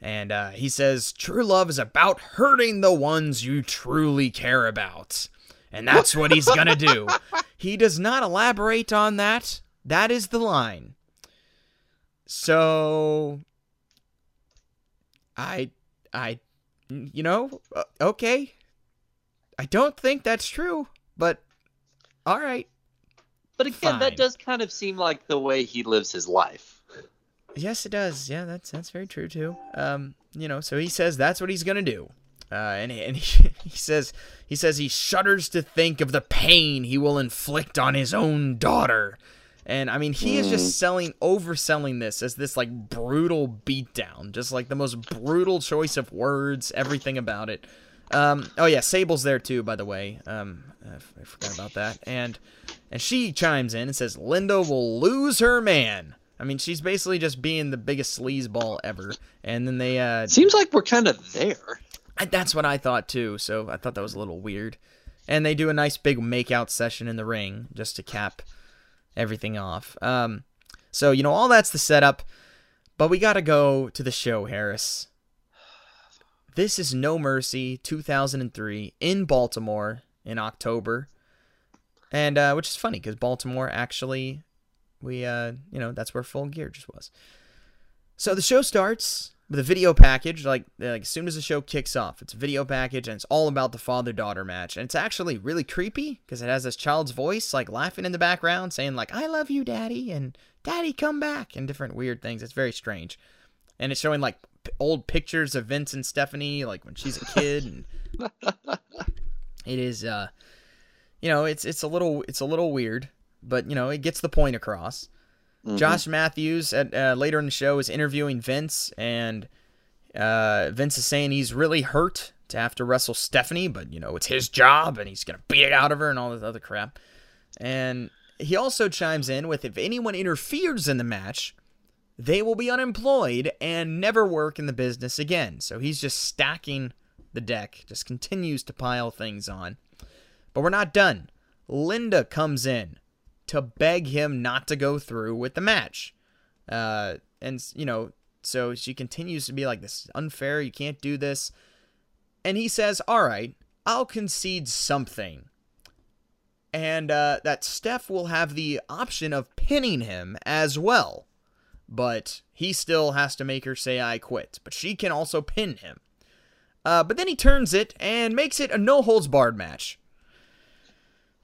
And uh, he says, True love is about hurting the ones you truly care about. And that's what he's going to do. <laughs> He does not elaborate on that. That is the line. So. I. I. You know, uh, okay. I don't think that's true, but. Alright. But again, Fine. that does kind of seem like the way he lives his life. Yes, it does. Yeah, that's that's very true too. Um, you know, so he says that's what he's gonna do, uh, and and he, <laughs> he says he says he shudders to think of the pain he will inflict on his own daughter, and I mean he is just selling overselling this as this like brutal beatdown, just like the most brutal choice of words, everything about it. Um, oh yeah, Sable's there too, by the way. Um, I, f- I forgot about that, and and she chimes in and says Linda will lose her man. I mean, she's basically just being the biggest sleazeball ever. And then they, uh, Seems like we're kind of there. I- that's what I thought too. So I thought that was a little weird. And they do a nice big makeout session in the ring just to cap everything off. Um, so you know all that's the setup, but we got to go to the show, Harris. This is No Mercy 2003 in Baltimore in October, and uh, which is funny because Baltimore actually, we uh, you know that's where Full Gear just was. So the show starts with a video package. Like, like as soon as the show kicks off, it's a video package, and it's all about the father-daughter match. And it's actually really creepy because it has this child's voice, like laughing in the background, saying like "I love you, Daddy" and "Daddy, come back" and different weird things. It's very strange, and it's showing like p- old pictures of Vince and Stephanie, like when she's a kid, and <laughs> it is, uh, you know, it's it's a little it's a little weird, but you know, it gets the point across. Josh Matthews at uh, later in the show is interviewing Vince, and uh, Vince is saying he's really hurt to have to wrestle Stephanie, but you know it's his job, and he's gonna beat it out of her and all this other crap. And he also chimes in with if anyone interferes in the match, they will be unemployed and never work in the business again. So he's just stacking the deck, just continues to pile things on. But we're not done. Linda comes in to beg him not to go through with the match. Uh, and, you know, so she continues to be like, this is unfair. You can't do this. And he says, all right, I'll concede something. And uh, that Steph will have the option of pinning him as well. But he still has to make her say, I quit. But she can also pin him. Uh, but then he turns it and makes it a no holds barred match.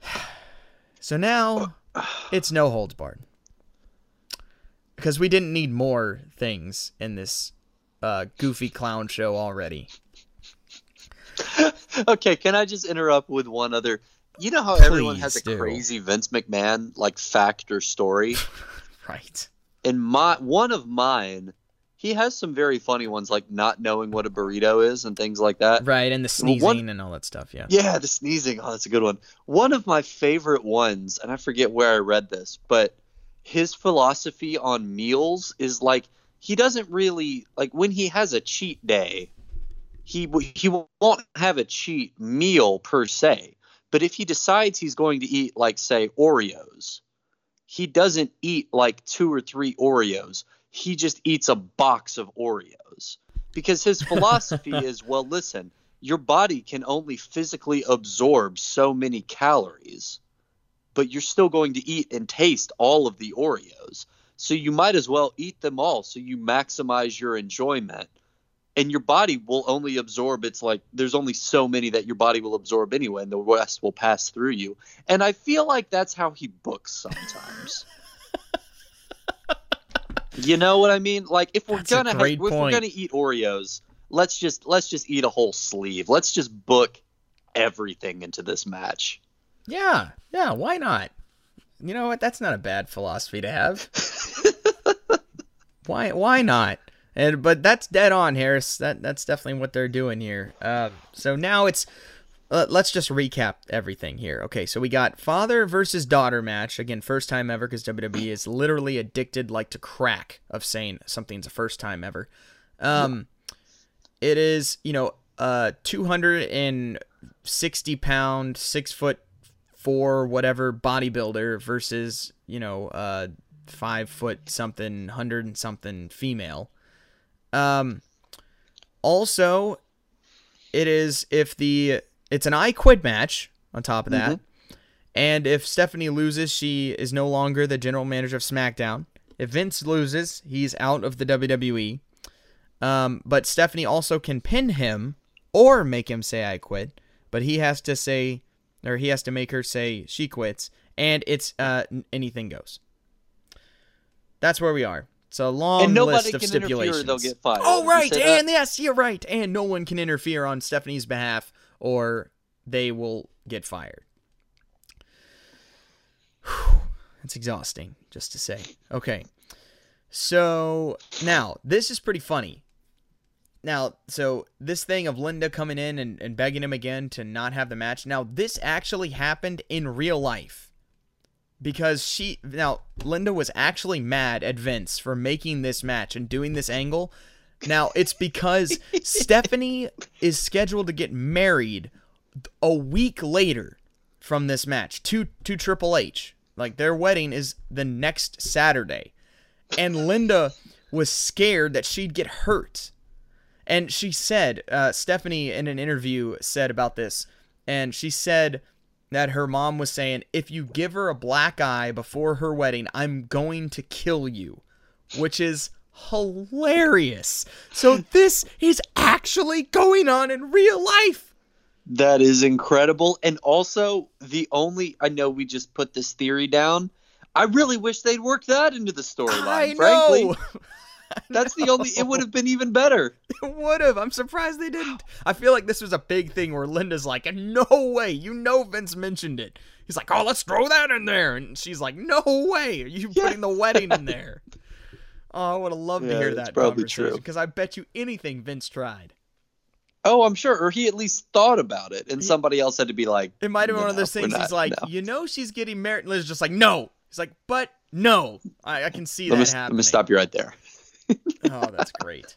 <sighs> So now it's no holds barred. Because we didn't need more things in this uh, goofy clown show already. <laughs> Okay, can I just interrupt with one other? You know how everyone has a do. crazy Vince McMahon like fact or story? <laughs> Right. and my one of mine, he has some very funny ones like not knowing what a burrito is and things like that. Right, and the sneezing one- and all that stuff, yeah. Yeah, the sneezing. Oh, that's a good one. One of my favorite ones, and I forget where I read this, but his philosophy on meals is like he doesn't really like when he has a cheat day. He he won't have a cheat meal per se, but if he decides he's going to eat like say Oreos, he doesn't eat like two or three Oreos. He just eats a box of Oreos because his <laughs> philosophy is well, listen, your body can only physically absorb so many calories, but you're still going to eat and taste all of the Oreos. So you might as well eat them all so you maximize your enjoyment. And your body will only absorb it's like there's only so many that your body will absorb anyway, and the rest will pass through you. And I feel like that's how he books sometimes. <laughs> you know what I mean? Like if we're That's gonna ha- great if we're gonna eat Oreos, let's just let's just eat a whole sleeve. Let's just book everything into this match. Yeah, yeah, why not? You know what? That's not a bad philosophy to have. <laughs> why why not? And but that's dead on, Harris. That that's definitely what they're doing here. Uh, so now it's let's just recap everything here. Okay, so we got father versus daughter match again, first time ever because WWE is literally addicted like to crack of saying something's a first time ever. Um, it is you know uh 260 pound six foot four whatever bodybuilder versus you know uh five foot something hundred and something female. Um, also, it is if the it's an I quit match on top of that, and if Stephanie loses, she is no longer the general manager of SmackDown. If Vince loses, he's out of the WWE. Um, but Stephanie also can pin him or make him say I quit, but he has to say or he has to make her say she quits, and it's uh anything goes. That's where we are. It's a long and nobody list of can interfere; stipulations. they'll get fired. Oh right, that? and yes, you're right, and no one can interfere on Stephanie's behalf, or they will get fired. Whew, That's exhausting, just to say. Okay, so now this is pretty funny. Now, so this thing of Linda coming in and, and begging him again to not have the match. Now, this actually happened in real life because she now Linda was actually mad at Vince for making this match and doing this angle. Now it's because Stephanie is scheduled to get married a week later from this match to to Triple H. Like their wedding is the next Saturday. And Linda was scared that she'd get hurt. And she said, uh, Stephanie in an interview said about this, and she said that her mom was saying, if you give her a black eye before her wedding, I'm going to kill you, which is hilarious. So this is actually going on in real life. That is incredible. And also, the only I know we just put this theory down. I really wish they'd work that into the storyline. Frankly, <laughs> that's the only. It would have been even better. <laughs> It would have. I'm surprised they didn't. I feel like this was a big thing where Linda's like, "No way!" You know, Vince mentioned it. He's like, "Oh, let's throw that in there," and she's like, "No way! Are you putting the wedding in there?" <laughs> Oh, I would have loved to Yeah, hear that's that probably true. because I bet you anything Vince tried. Oh, I'm sure, or he at least thought about it, and somebody else had to be like. It might have been "No, one of those things. not, he's like, no." you know, she's getting married. And Liz's just like, no. He's like, but no. I, I can see Let that me, let me stop you right there. <laughs> Oh, that's great.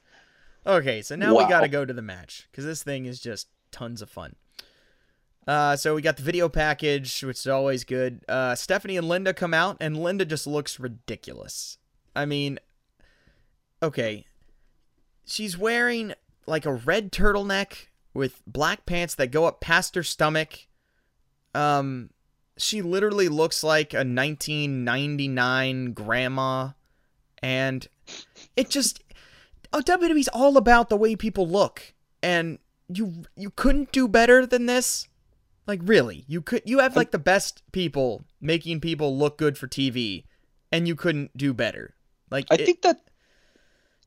Okay, so now we got to go to the match because this thing is just tons of fun. Uh, so we got the video package, which is always good. Uh, Stephanie and Linda come out, and Linda just looks ridiculous. I mean, okay, she's wearing like a red turtleneck with black pants that go up past her stomach. Um, she literally looks like a 1999 grandma, and it just oh WWE's all about the way people look, and you you couldn't do better than this. Like really, you could you have like the best people making people look good for TV, and you couldn't do better. Like I it- think that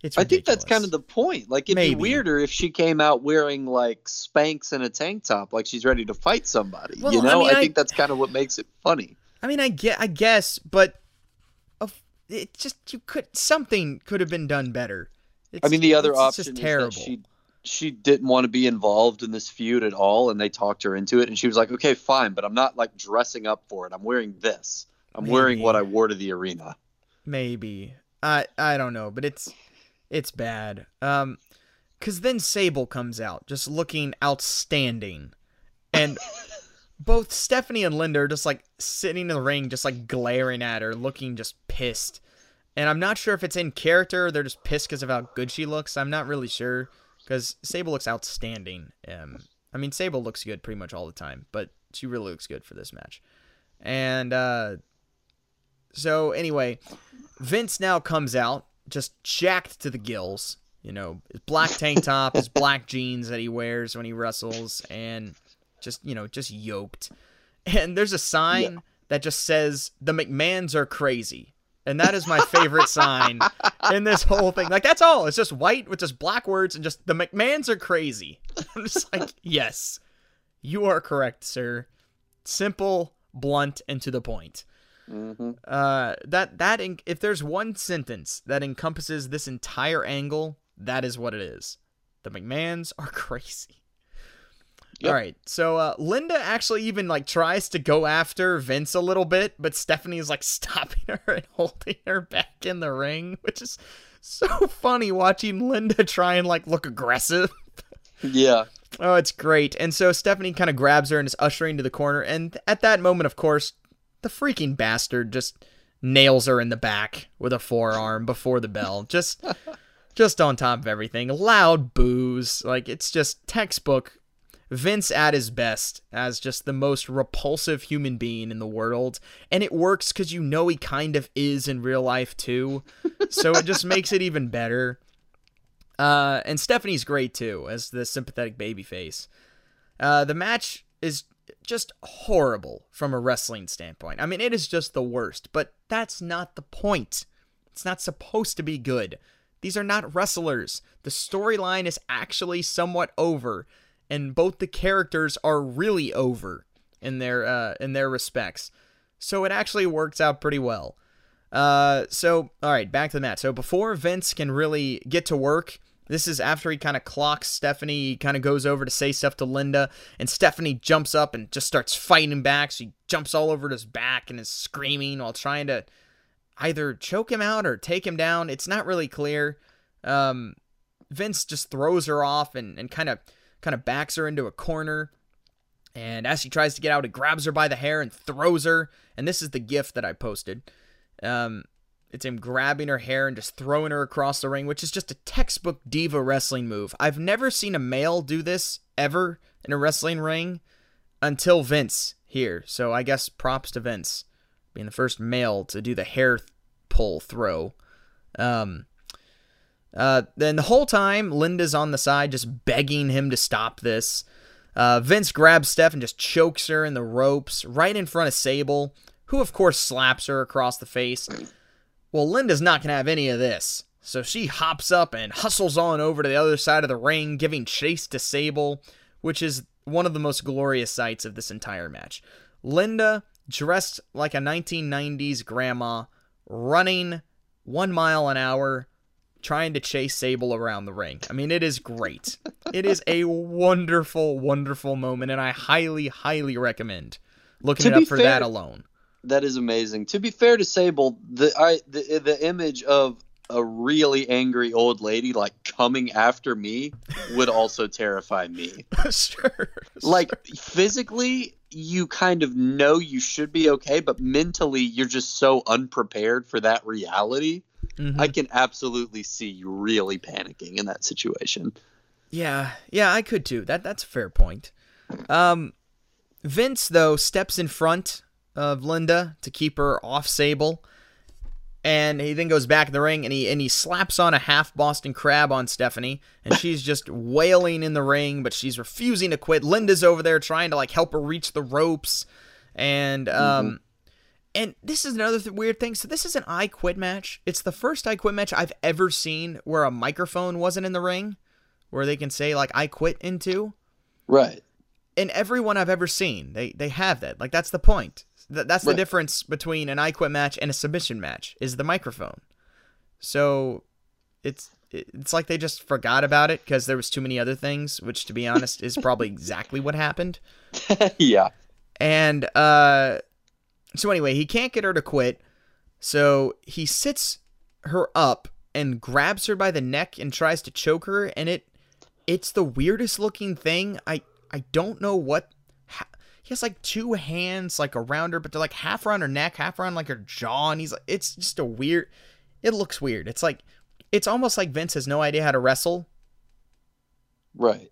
it's I think that's kind of the point. Like it'd Maybe. be weirder if she came out wearing like Spanx and a tank top, like she's ready to fight somebody. Well, you I know, mean, I, I- think that's kind of what makes it funny. I mean, I get, I guess, but it just you could something could have been done better. It's, I mean, the other it's option just is terrible. that she she didn't want to be involved in this feud at all, and they talked her into it, and she was like, "Okay, fine, but I'm not like dressing up for it. I'm wearing this. I'm wearing what I wore to the arena." Maybe I I don't know, but it's it's bad. Um, cause then Sable comes out just looking outstanding, and <laughs> both Stephanie and Linda are just like sitting in the ring, just like glaring at her, looking just pissed. And I'm not sure if it's in character or they're just pissed because of how good she looks. I'm not really sure because Sable looks outstanding. Um, I mean Sable looks good pretty much all the time, but she really looks good for this match. And uh, so anyway, Vince now comes out just jacked to the gills. You know, his black tank top, his black jeans that he wears when he wrestles, and just you know, just yoked. And there's a sign that just says the McMahons are crazy. And that is my favorite sign in this whole thing. Like that's all. It's just white with just black words and just the McMahons are crazy. <laughs> I'm just like, yes, you are correct, sir. Simple, blunt, and to the point. Uh, that that en- if there's one sentence that encompasses this entire angle, that is what it is. The McMahons are <laughs> crazy. Yep. All right, so uh, Linda actually even like tries to go after Vince a little bit, but Stephanie is like <laughs> stopping her and holding her back in the ring, which is so funny watching Linda try and like look aggressive. <laughs> Yeah, Oh, it's great. And so Stephanie kind of grabs her and is ushering to the corner. And at that moment, of course, the freaking bastard just nails her in the back with a forearm before the bell. Just <laughs> just on top of everything. Loud boos. Like it's just textbook Vince at his best as just the most repulsive human being in the world. And it works because you know he kind of is in real life too. So it just makes it even better. Uh, and Stephanie's great too as the sympathetic babyface. Uh, the match is just horrible from a wrestling standpoint. I mean, it is just the worst, but that's not the point. It's not supposed to be good. These are not wrestlers. The storyline is actually somewhat over, and both the characters are really over in their uh, in their respects. So it actually works out pretty well. Uh, so all right, back to the match. So before Vince can really get to work, this is after he kind of clocks Stephanie, he kind of goes over to say stuff to Linda, and Stephanie jumps up and just starts fighting back. She jumps all over his back and is screaming while trying to either choke him out or take him down. It's not really clear. Um, Vince just throws her off and, and kind of kind of backs her into a corner. And as she tries to get out, he grabs her by the hair and throws her. And this is the gif that I posted. Um, it's him grabbing her hair and just throwing her across the ring, which is just a textbook diva wrestling move. I've never seen a male do this ever in a wrestling ring until Vince here. So I guess props to Vince being the first male to do the hair pull throw. Um, uh, then the whole time, Linda's on the side just begging him to stop this. Uh, Vince grabs Steph and just chokes her in the ropes right in front of Sable, who of course slaps her across the face. Well, Linda's not going to have any of this. So she hops up and hustles on over to the other side of the ring, giving chase to Sable, which is one of the most glorious sights of this entire match. Linda, dressed like a 1990s grandma, running one mile an hour, trying to chase Sable around the ring. I mean, it is great. it is a wonderful, wonderful moment, and I highly, highly recommend looking To it up for fair- that alone. That is amazing. To be fair to Sable, the I the the image of a really angry old lady like coming after me would also terrify me. <laughs> sure. Like physically, you kind of know you should be okay, but mentally, you're just so unprepared for that reality. Mhm. I can absolutely see you really panicking in that situation. Yeah, yeah, I could too. That that's a fair point. Um, Vince though steps in front of Linda to keep her off Sable, and he then goes back in the ring and he and he slaps on a half Boston Crab on Stephanie, and she's <laughs> just wailing in the ring, but she's refusing to quit. Linda's over there trying to like help her reach the ropes, and um. And this is another th- weird thing. So this is an I Quit match. It's the first I Quit match I've ever seen where a microphone wasn't in the ring where they can say like I quit into. Right. And everyone I've ever seen, they they have that. Like that's the point. Th- that's the difference between an I quit match and a submission match is the microphone. So it's it's like they just forgot about it because there was too many other things, which to be honest is probably <laughs> exactly what happened. <laughs> yeah. And uh so anyway, he can't get her to quit. So he sits her up and grabs her by the neck and tries to choke her and it it's the weirdest looking thing. I I don't know what ha- he has like two hands like around her, but they're like half around her neck, half around like her jaw, and he's like it's just a weird it looks weird. It's like it's almost like Vince has no idea how to wrestle. Right.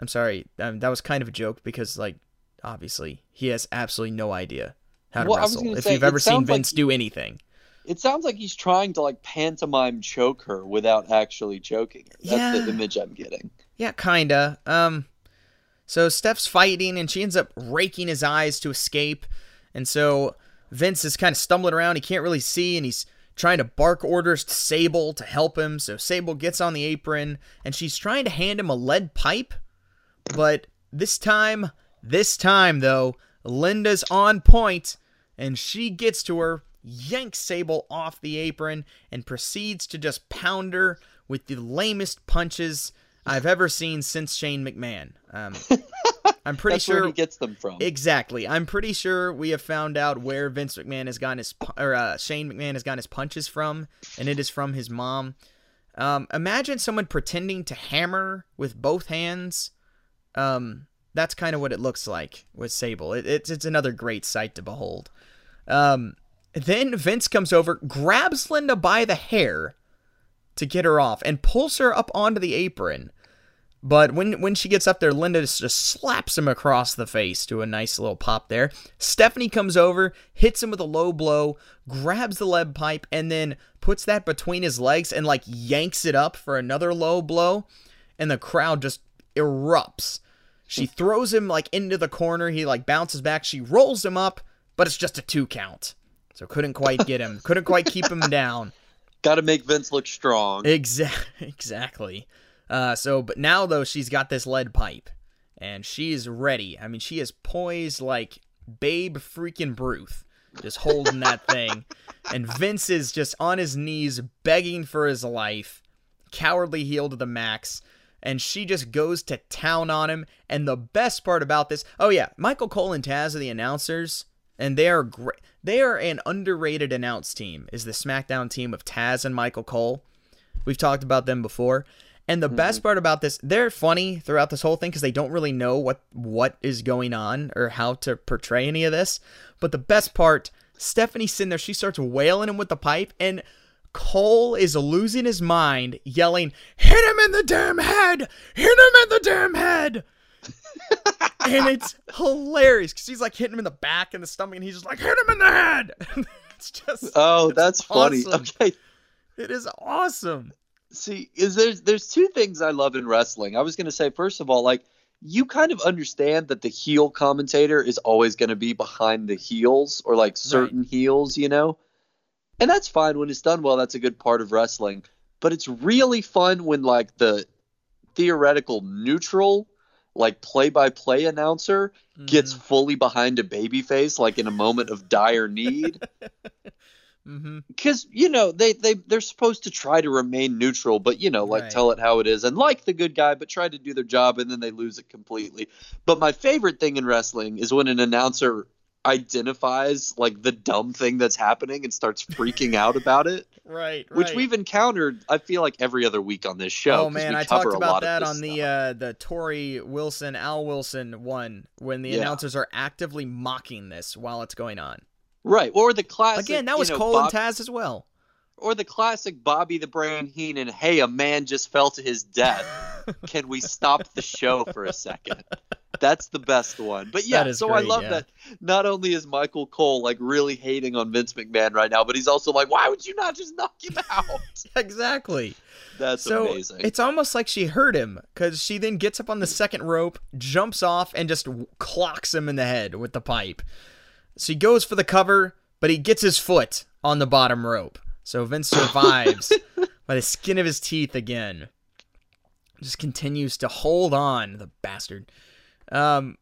I'm sorry, um, that was kind of a joke because like obviously he has absolutely no idea how to Well, wrestle. If say, you've ever seen sounds like Vince do anything, It sounds like he's trying to like pantomime choke her without actually choking her. That's Yeah. the image I'm getting. yeah, kinda. Um, so Steph's fighting and she ends up raking his eyes to escape, and so Vince is kind of stumbling around. He can't really see, and he's trying to bark orders to Sable to help him. So Sable gets on the apron, and she's trying to hand him a lead pipe, but this time, this time though, Linda's on point, and she gets to her, yanks Sable off the apron, and proceeds to just pound her with the lamest punches I've ever seen since Shane McMahon. Um, <laughs> I'm pretty That's sure where he gets them from. Exactly. I'm pretty sure we have found out where Vince McMahon has gotten his or uh, Shane McMahon has gotten his punches from, and it is from his mom. Um, imagine someone pretending to hammer with both hands Um, that's kind of what it looks like with Sable. It, it's it's another great sight to behold. Um, then Vince comes over, grabs Linda by the hair to get her off, and pulls her up onto the apron. But when when she gets up there, Linda just, just slaps him across the face to a nice little pop there. Stephanie comes over, hits him with a low blow, grabs the lead pipe, and then puts that between his legs and like yanks it up for another low blow. And the crowd just erupts. She throws him like into the corner. He like bounces back. She rolls him up, but it's just a two count. So couldn't quite get him. couldn't quite keep him down. <laughs> Got to make Vince look strong. <laughs> Exactly. Exactly. Uh, so, but now though she's got this lead pipe, and she's ready. I mean, she is poised like Babe freaking Ruth, just holding that <laughs> thing. And Vince is just on his knees begging for his life, cowardly heel to the max. And she just goes to town on him. And the best part about this, oh yeah, Michael Cole and Taz are the announcers, and they are great. They are an underrated announce team. Is the SmackDown team of Taz and Michael Cole? We've talked about them before. And the best mm-hmm. part about this, they're funny throughout this whole thing because they don't really know what what is going on or how to portray any of this. But the best part, Stephanie's sitting there, she starts wailing him with the pipe, and Cole is losing his mind, yelling, "Hit him in the damn head! Hit him in the damn head!" <laughs> and it's hilarious because he's like hitting him in the back and the stomach, and he's just like, "Hit him in the head!" <laughs> it's just oh, that's funny. Okay, It is awesome. See, is there's there's two things I love in wrestling. I was gonna say first of all, like you kind of understand that the heel commentator is always gonna be behind the heels or like certain heels, you know, and that's fine when it's done well. That's a good part of wrestling. But it's really fun when like the theoretical neutral, like play-by-play announcer gets mm-hmm. fully behind a babyface, like in a moment of dire need. <laughs> Mm-hmm. because you know they they they're supposed to try to remain neutral but you know like Right. tell it how it is and like the good guy but try to do their job and then they lose it completely but my favorite thing in wrestling is when an announcer identifies like the dumb thing that's happening and starts freaking <laughs> out about it Right, which we've encountered i feel like every other week on this show Oh man, we I talked about that on the uh, the Torrie Wilson Al Wilson one when the Yeah. announcers are actively mocking this while it's going on. Right or the classic Again, that you was know, Cole Bob- and Taz as well. or the classic Bobby the Brain Heenan, hey, a man just fell to his death. <laughs> Can we stop the show for a second? That's the best one. But yeah, so I love yeah. that not only is Michael Cole like really hating on Vince McMahon right now, but he's also like, why would you not just knock him out? <laughs> exactly. That's so amazing. it's almost like she hurt him because she then gets up on the second rope, jumps off, and just clocks him in the head with the pipe. So he goes for the cover, but he gets his foot on the bottom rope. So Vince survives <laughs> by the skin of his teeth again. Just continues to hold on, the bastard. Um,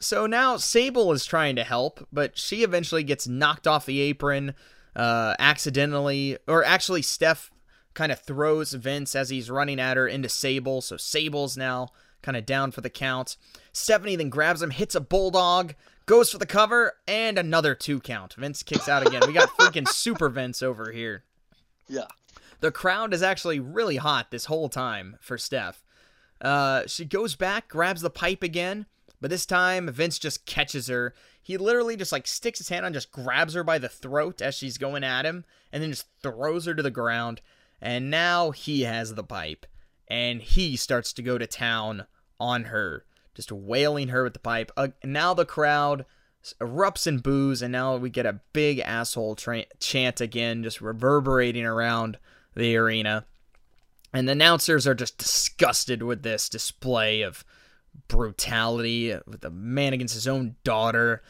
so now Sable is trying to help, but she eventually gets knocked off the apron uh, accidentally, or actually, Steph kind of throws Vince as he's running at her into Sable. So Sable's now kind of down for the count. Stephanie then grabs him, hits a bulldog, goes for the cover, and another two count. Vince kicks out again. We got <laughs> freaking Super Vince over here. yeah. The crowd is actually really hot this whole time for Steph. Uh, she goes back, grabs the pipe again, but this time Vince just catches her. He literally just like sticks his hand on, just grabs her by the throat as she's going at him, and then just throws her to the ground. And now he has the pipe, and he starts to go to town on her, just wailing her with the pipe. Uh, now the crowd erupts in boos, and now we get a big asshole tra- chant again, just reverberating around the arena. And the announcers are just disgusted with this display of brutality with a man against his own daughter.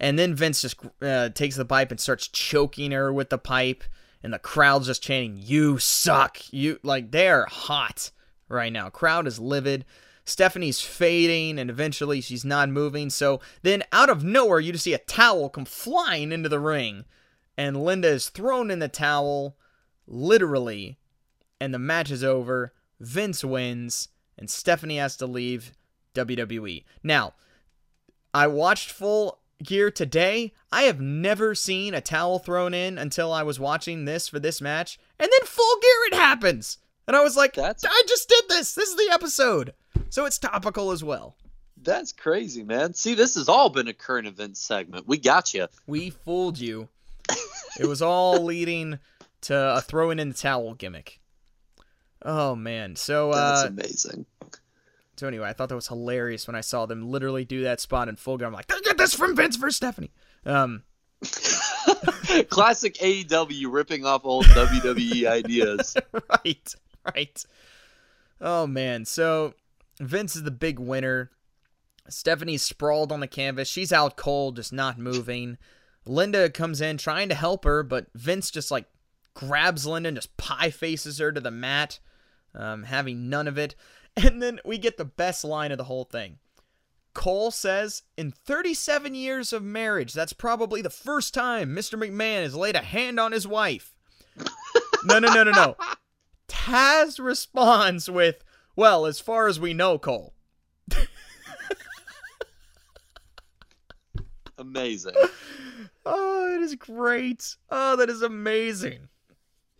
And then Vince just uh, takes the pipe and starts choking her with the pipe. And the crowd's just chanting, You suck. You like they're hot right now. Crowd is livid. Stephanie's fading and eventually she's not moving. So then out of nowhere, you just see a towel come flying into the ring. And Linda is thrown in the towel, literally. And the match is over. Vince wins. And Stephanie has to leave WWE. Now, I watched full gear today. I have never seen a towel thrown in until I was watching this for this match. And then full gear it happens. And I was like, That's- I just did this. This is the episode. So it's topical as well. That's crazy, man. See, this has all been a current events segment. We got you. We fooled you. it was all <laughs> leading to a throwing in the towel gimmick. Oh man. So That's uh amazing. so anyway, I thought that was hilarious when I saw them literally do that spot in full gun. I'm like, get this from Vince versus Stephanie. Um <laughs> Classic AEW ripping off old WWE <laughs> ideas. right, right. Oh man, so Vince is the big winner. Stephanie's sprawled on the canvas. She's out cold, just not moving. Linda comes in trying to help her, but Vince just like grabs Linda and just pie faces her to the mat, um, having none of it. <laughs> And then we get the best line of the whole thing. Cole says, in 37 years of marriage, that's probably the first time Mr. McMahon has laid a hand on his wife. no, no, no, no, no. <laughs> Taz responds with, well, as far as we know, Cole. Amazing. Oh, it is great. Oh, that is amazing.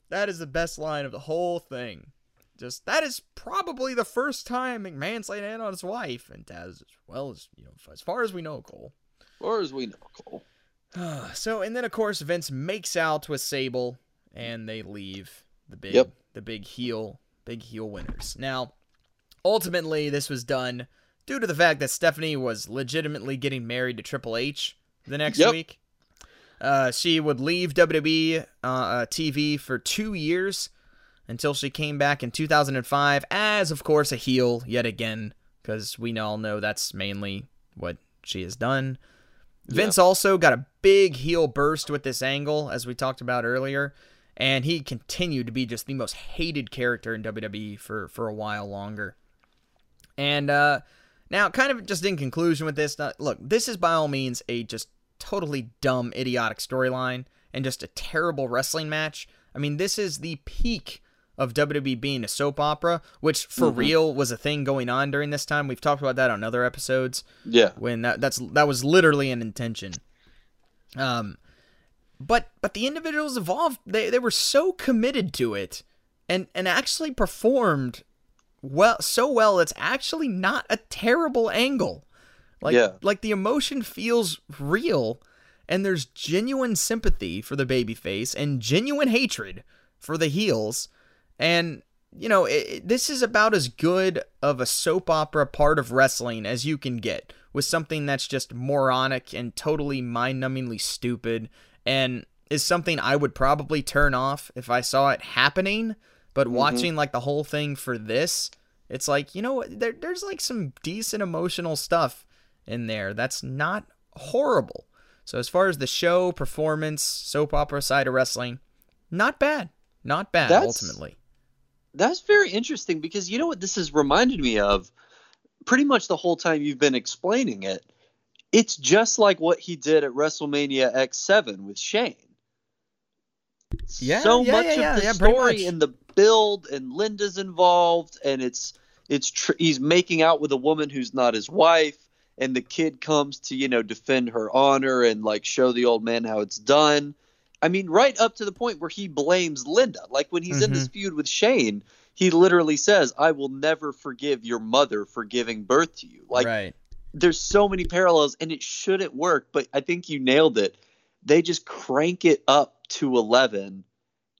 That is the best line of the whole thing. Just that is probably the first time McMahon's laid hand on his wife, and as well as you know, as far as we know, Cole. Or as we know, Cole. <sighs> So, and then of course Vince makes out with Sable, and they leave the big, Yep. the big heel, big heel winners. Now, ultimately, this was done due to the fact that Stephanie was legitimately getting married to Triple H the next Yep. week. Uh, she would leave WWE uh, uh, TV for two years until she came back in 2005 as, of course, a heel yet again, because we all know that's mainly what she has done. Vince also got a big heel burst with this angle, as we talked about earlier, and he continued to be just the most hated character in WWE for, for a while longer. And uh, now, kind of just in conclusion with this, uh, look, this is by all means a just totally dumb, idiotic storyline and just a terrible wrestling match. I mean, this is the peak of WWE being a soap opera, which for real was a thing going on during this time. We've talked about that on other episodes Yeah. when that that's that was literally an intention. Um, but but the individuals involved they they were so committed to it, and and actually performed well so well. It's actually not a terrible angle. Like Yeah. like the emotion feels real, and there's genuine sympathy for the babyface and genuine hatred for the heels, and you know, it, it- this is about as good of a soap opera part of wrestling as you can get with something that's just moronic and totally mind numbingly stupid and is something I would probably turn off if I saw it happening. But mm-hmm. watching like the whole thing for this, it's like, you know what, there, there's like some decent emotional stuff in there that's not horrible. So, as far as the show, performance, soap opera side of wrestling, not bad. Not bad, That's- ultimately. That's very interesting because you know what this has reminded me of pretty much the whole time you've been explaining it. It's just like what he did at WrestleMania X7 with Shane. Yeah, so yeah, much yeah, of the story and the build and Linda's involved and it's it's tr- he's making out with a woman who's not his wife and the kid comes to you know defend her honor and like show the old man how it's done. I mean, right up to the point where he blames Linda. Like when he's in Mm-hmm. this feud with Shane, he literally says, "I will never forgive your mother for giving birth to you." Like right. there's so many parallels and it shouldn't work, but I think you nailed it. They just crank it up to 11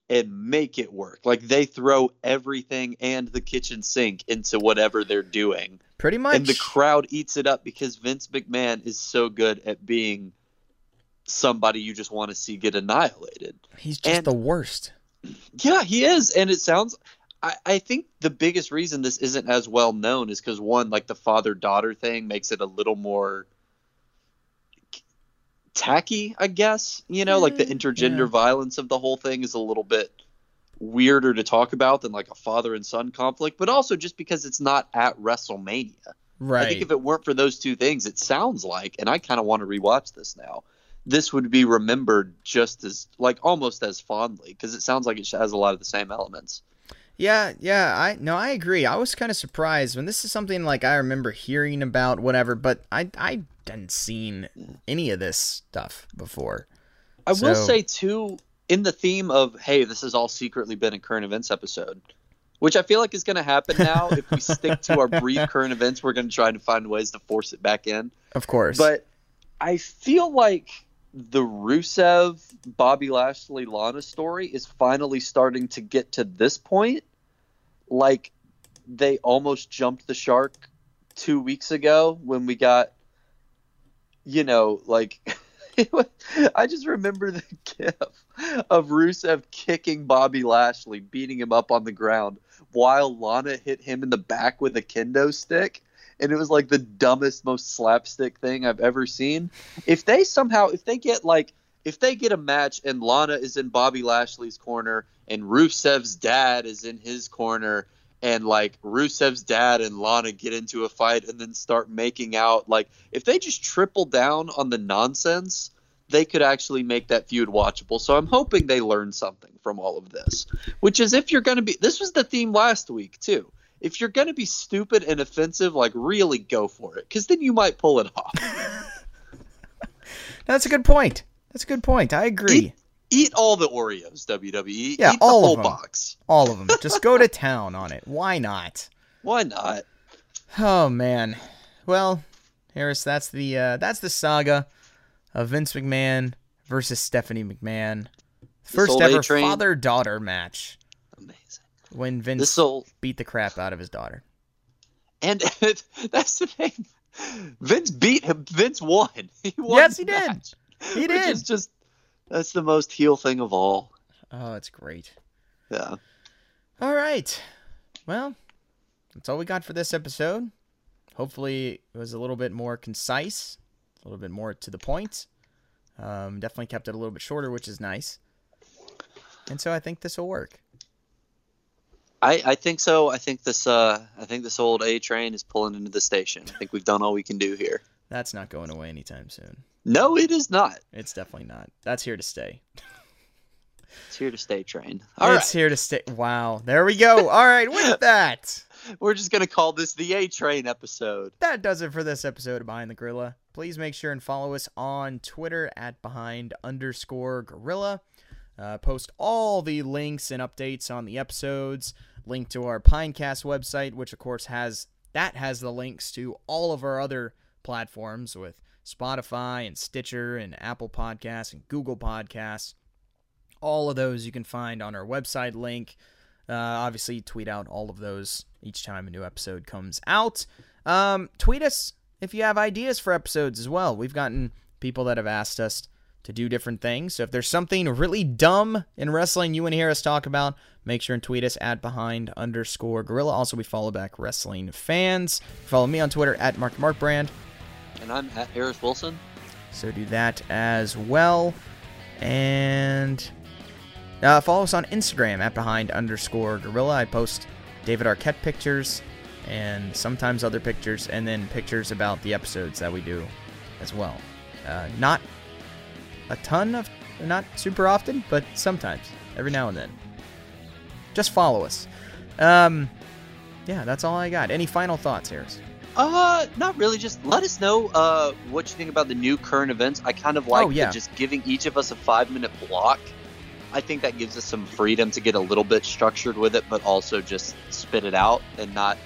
and make it work. Like they throw everything and the kitchen sink into whatever they're doing. Pretty much. And the crowd eats it up because Vince McMahon is so good at being somebody you just want to see get annihilated. He's just and- the worst. Yeah, he is, and it sounds. I, I think the biggest reason this isn't as well known is because one, like the father daughter thing, makes it a little more tacky. I guess you know, like the mm, intergender yeah. violence of the whole thing is a little bit weirder to talk about than like a father and son conflict, but also just because it's not at WrestleMania. Right. I think if it weren't for those two things, it sounds like, and I kind of want to rewatch this now. This would be remembered just as, like, almost as fondly because it sounds like it has a lot of the same elements. Yeah, yeah. I no, I agree. I was kind of surprised when this is something like I remember hearing about, whatever. But I I hadn't seen any of this stuff before. I will say too, in the theme of, hey, this has all secretly been a current events episode. which I feel like is going to happen now. if we stick to our brief <laughs> current events, we're going to try to find ways to force it back in. Of course. But I feel like the Rusev Bobby Lashley Lana story is finally starting to get to this point. Like they almost jumped the shark two weeks ago when we got, you know, like. <laughs> I just remember the <laughs> gif of Rusev kicking Bobby Lashley, beating him up on the ground, while Lana hit him in the back with a kendo stick and it was like the dumbest, most slapstick thing I've ever seen. If they somehow, if they get like, if they get a match and Lana is in Bobby Lashley's corner and Rusev's dad is in his corner and like Rusev's dad and Lana get into a fight and then start making out, like if they just triple down on the nonsense, they could actually make that feud watchable. So I'm hoping they learn something from all of this, which is if you're going to be, this was the theme last week too if you're going to be stupid and offensive, like really go for it, because then you might pull it off. <laughs> That's a good point. That's a good point. I agree. Eat, eat all the Oreos, WWE. Yeah, eat all the whole of them. box. All of them. Just go to town on it. Why not? Why not? Oh man. Well, Harris, that's the uh, that's the saga of Vince McMahon versus Stephanie McMahon. First ever father daughter match Amazing. When Vince This old beat the crap out of his daughter. and <laughs> that's the thing. Vince beat him. Vince won. <laughs> He won Yes, he did. match, He which did. is just that's the most heel thing of all. Oh, it's great. Yeah. All right. Well, that's all we got for this episode. Hopefully, it was a little bit more concise, a little bit more to the point. Um, definitely kept it a little bit shorter, which is nice. And so I think this will work. I, I think so. I think this uh I think this old A train is pulling into the station. I think we've done all we can do here. That's not going away anytime soon. No, it is not. It's definitely not. That's here to stay. It's here to stay, train. All it's here to stay. Wow. There we go. All right. With <laughs> that, We're just gonna call this the A train episode. that does it for this episode of Behind the Gorilla. Please make sure and follow us on Twitter at behind underscore gorilla. Uh, post all the links and updates on the episodes. Link to our Pinecast website, which of course has that has the links to all of our other platforms with Spotify and Stitcher and Apple Podcasts and Google Podcasts. All of those you can find on our website link. Uh, obviously, tweet out all of those each time a new episode comes out. Um, tweet us if you have ideas for episodes as well. We've gotten people that have asked us to do different things. So if there's something really dumb in wrestling you want to hear us talk about, make sure and tweet us at behind underscore gorilla. Also, we follow back wrestling fans. Follow me on Twitter at Mark Mark Brand. And I'm at Harris Wilson. So do that as well. And uh, follow us on Instagram at behind underscore gorilla. I post David Arquette pictures and sometimes other pictures, and then pictures about the episodes that we do as well. Uh, not a ton of, not super often, but sometimes, every now and then. Just follow us. Um, yeah, that's all I got. Any final thoughts, Harris? Uh, not really. Just let us know uh what you think about the new current events. I kind of like Oh, yeah. just giving each of us a five minute block. I think that gives us some freedom to get a little bit structured with it, but also just spit it out and not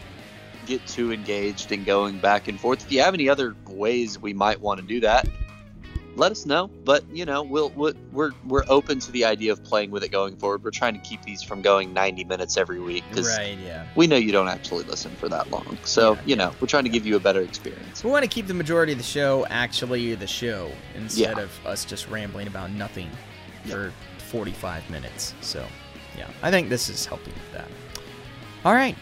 get too engaged in going back and forth. If you have any other ways we might want to do that, let us know. But you know, we'll, we'll we're we're open to the idea of playing with it going forward. We're trying to keep these from going 90 minutes every week because yeah. we know you don't actually listen for that long. So, Yeah, you know, we're trying to give you a better experience. We want to keep the majority of the show actually the show instead of us just rambling about nothing for 45 minutes. So, yeah, I think this is helping with that. All right.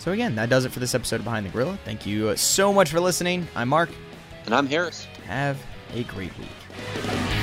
So, again, that does it for this episode of Behind the Gorilla. Thank you uh, so much for listening. I'm Mark. And I'm Harris. Have a great week.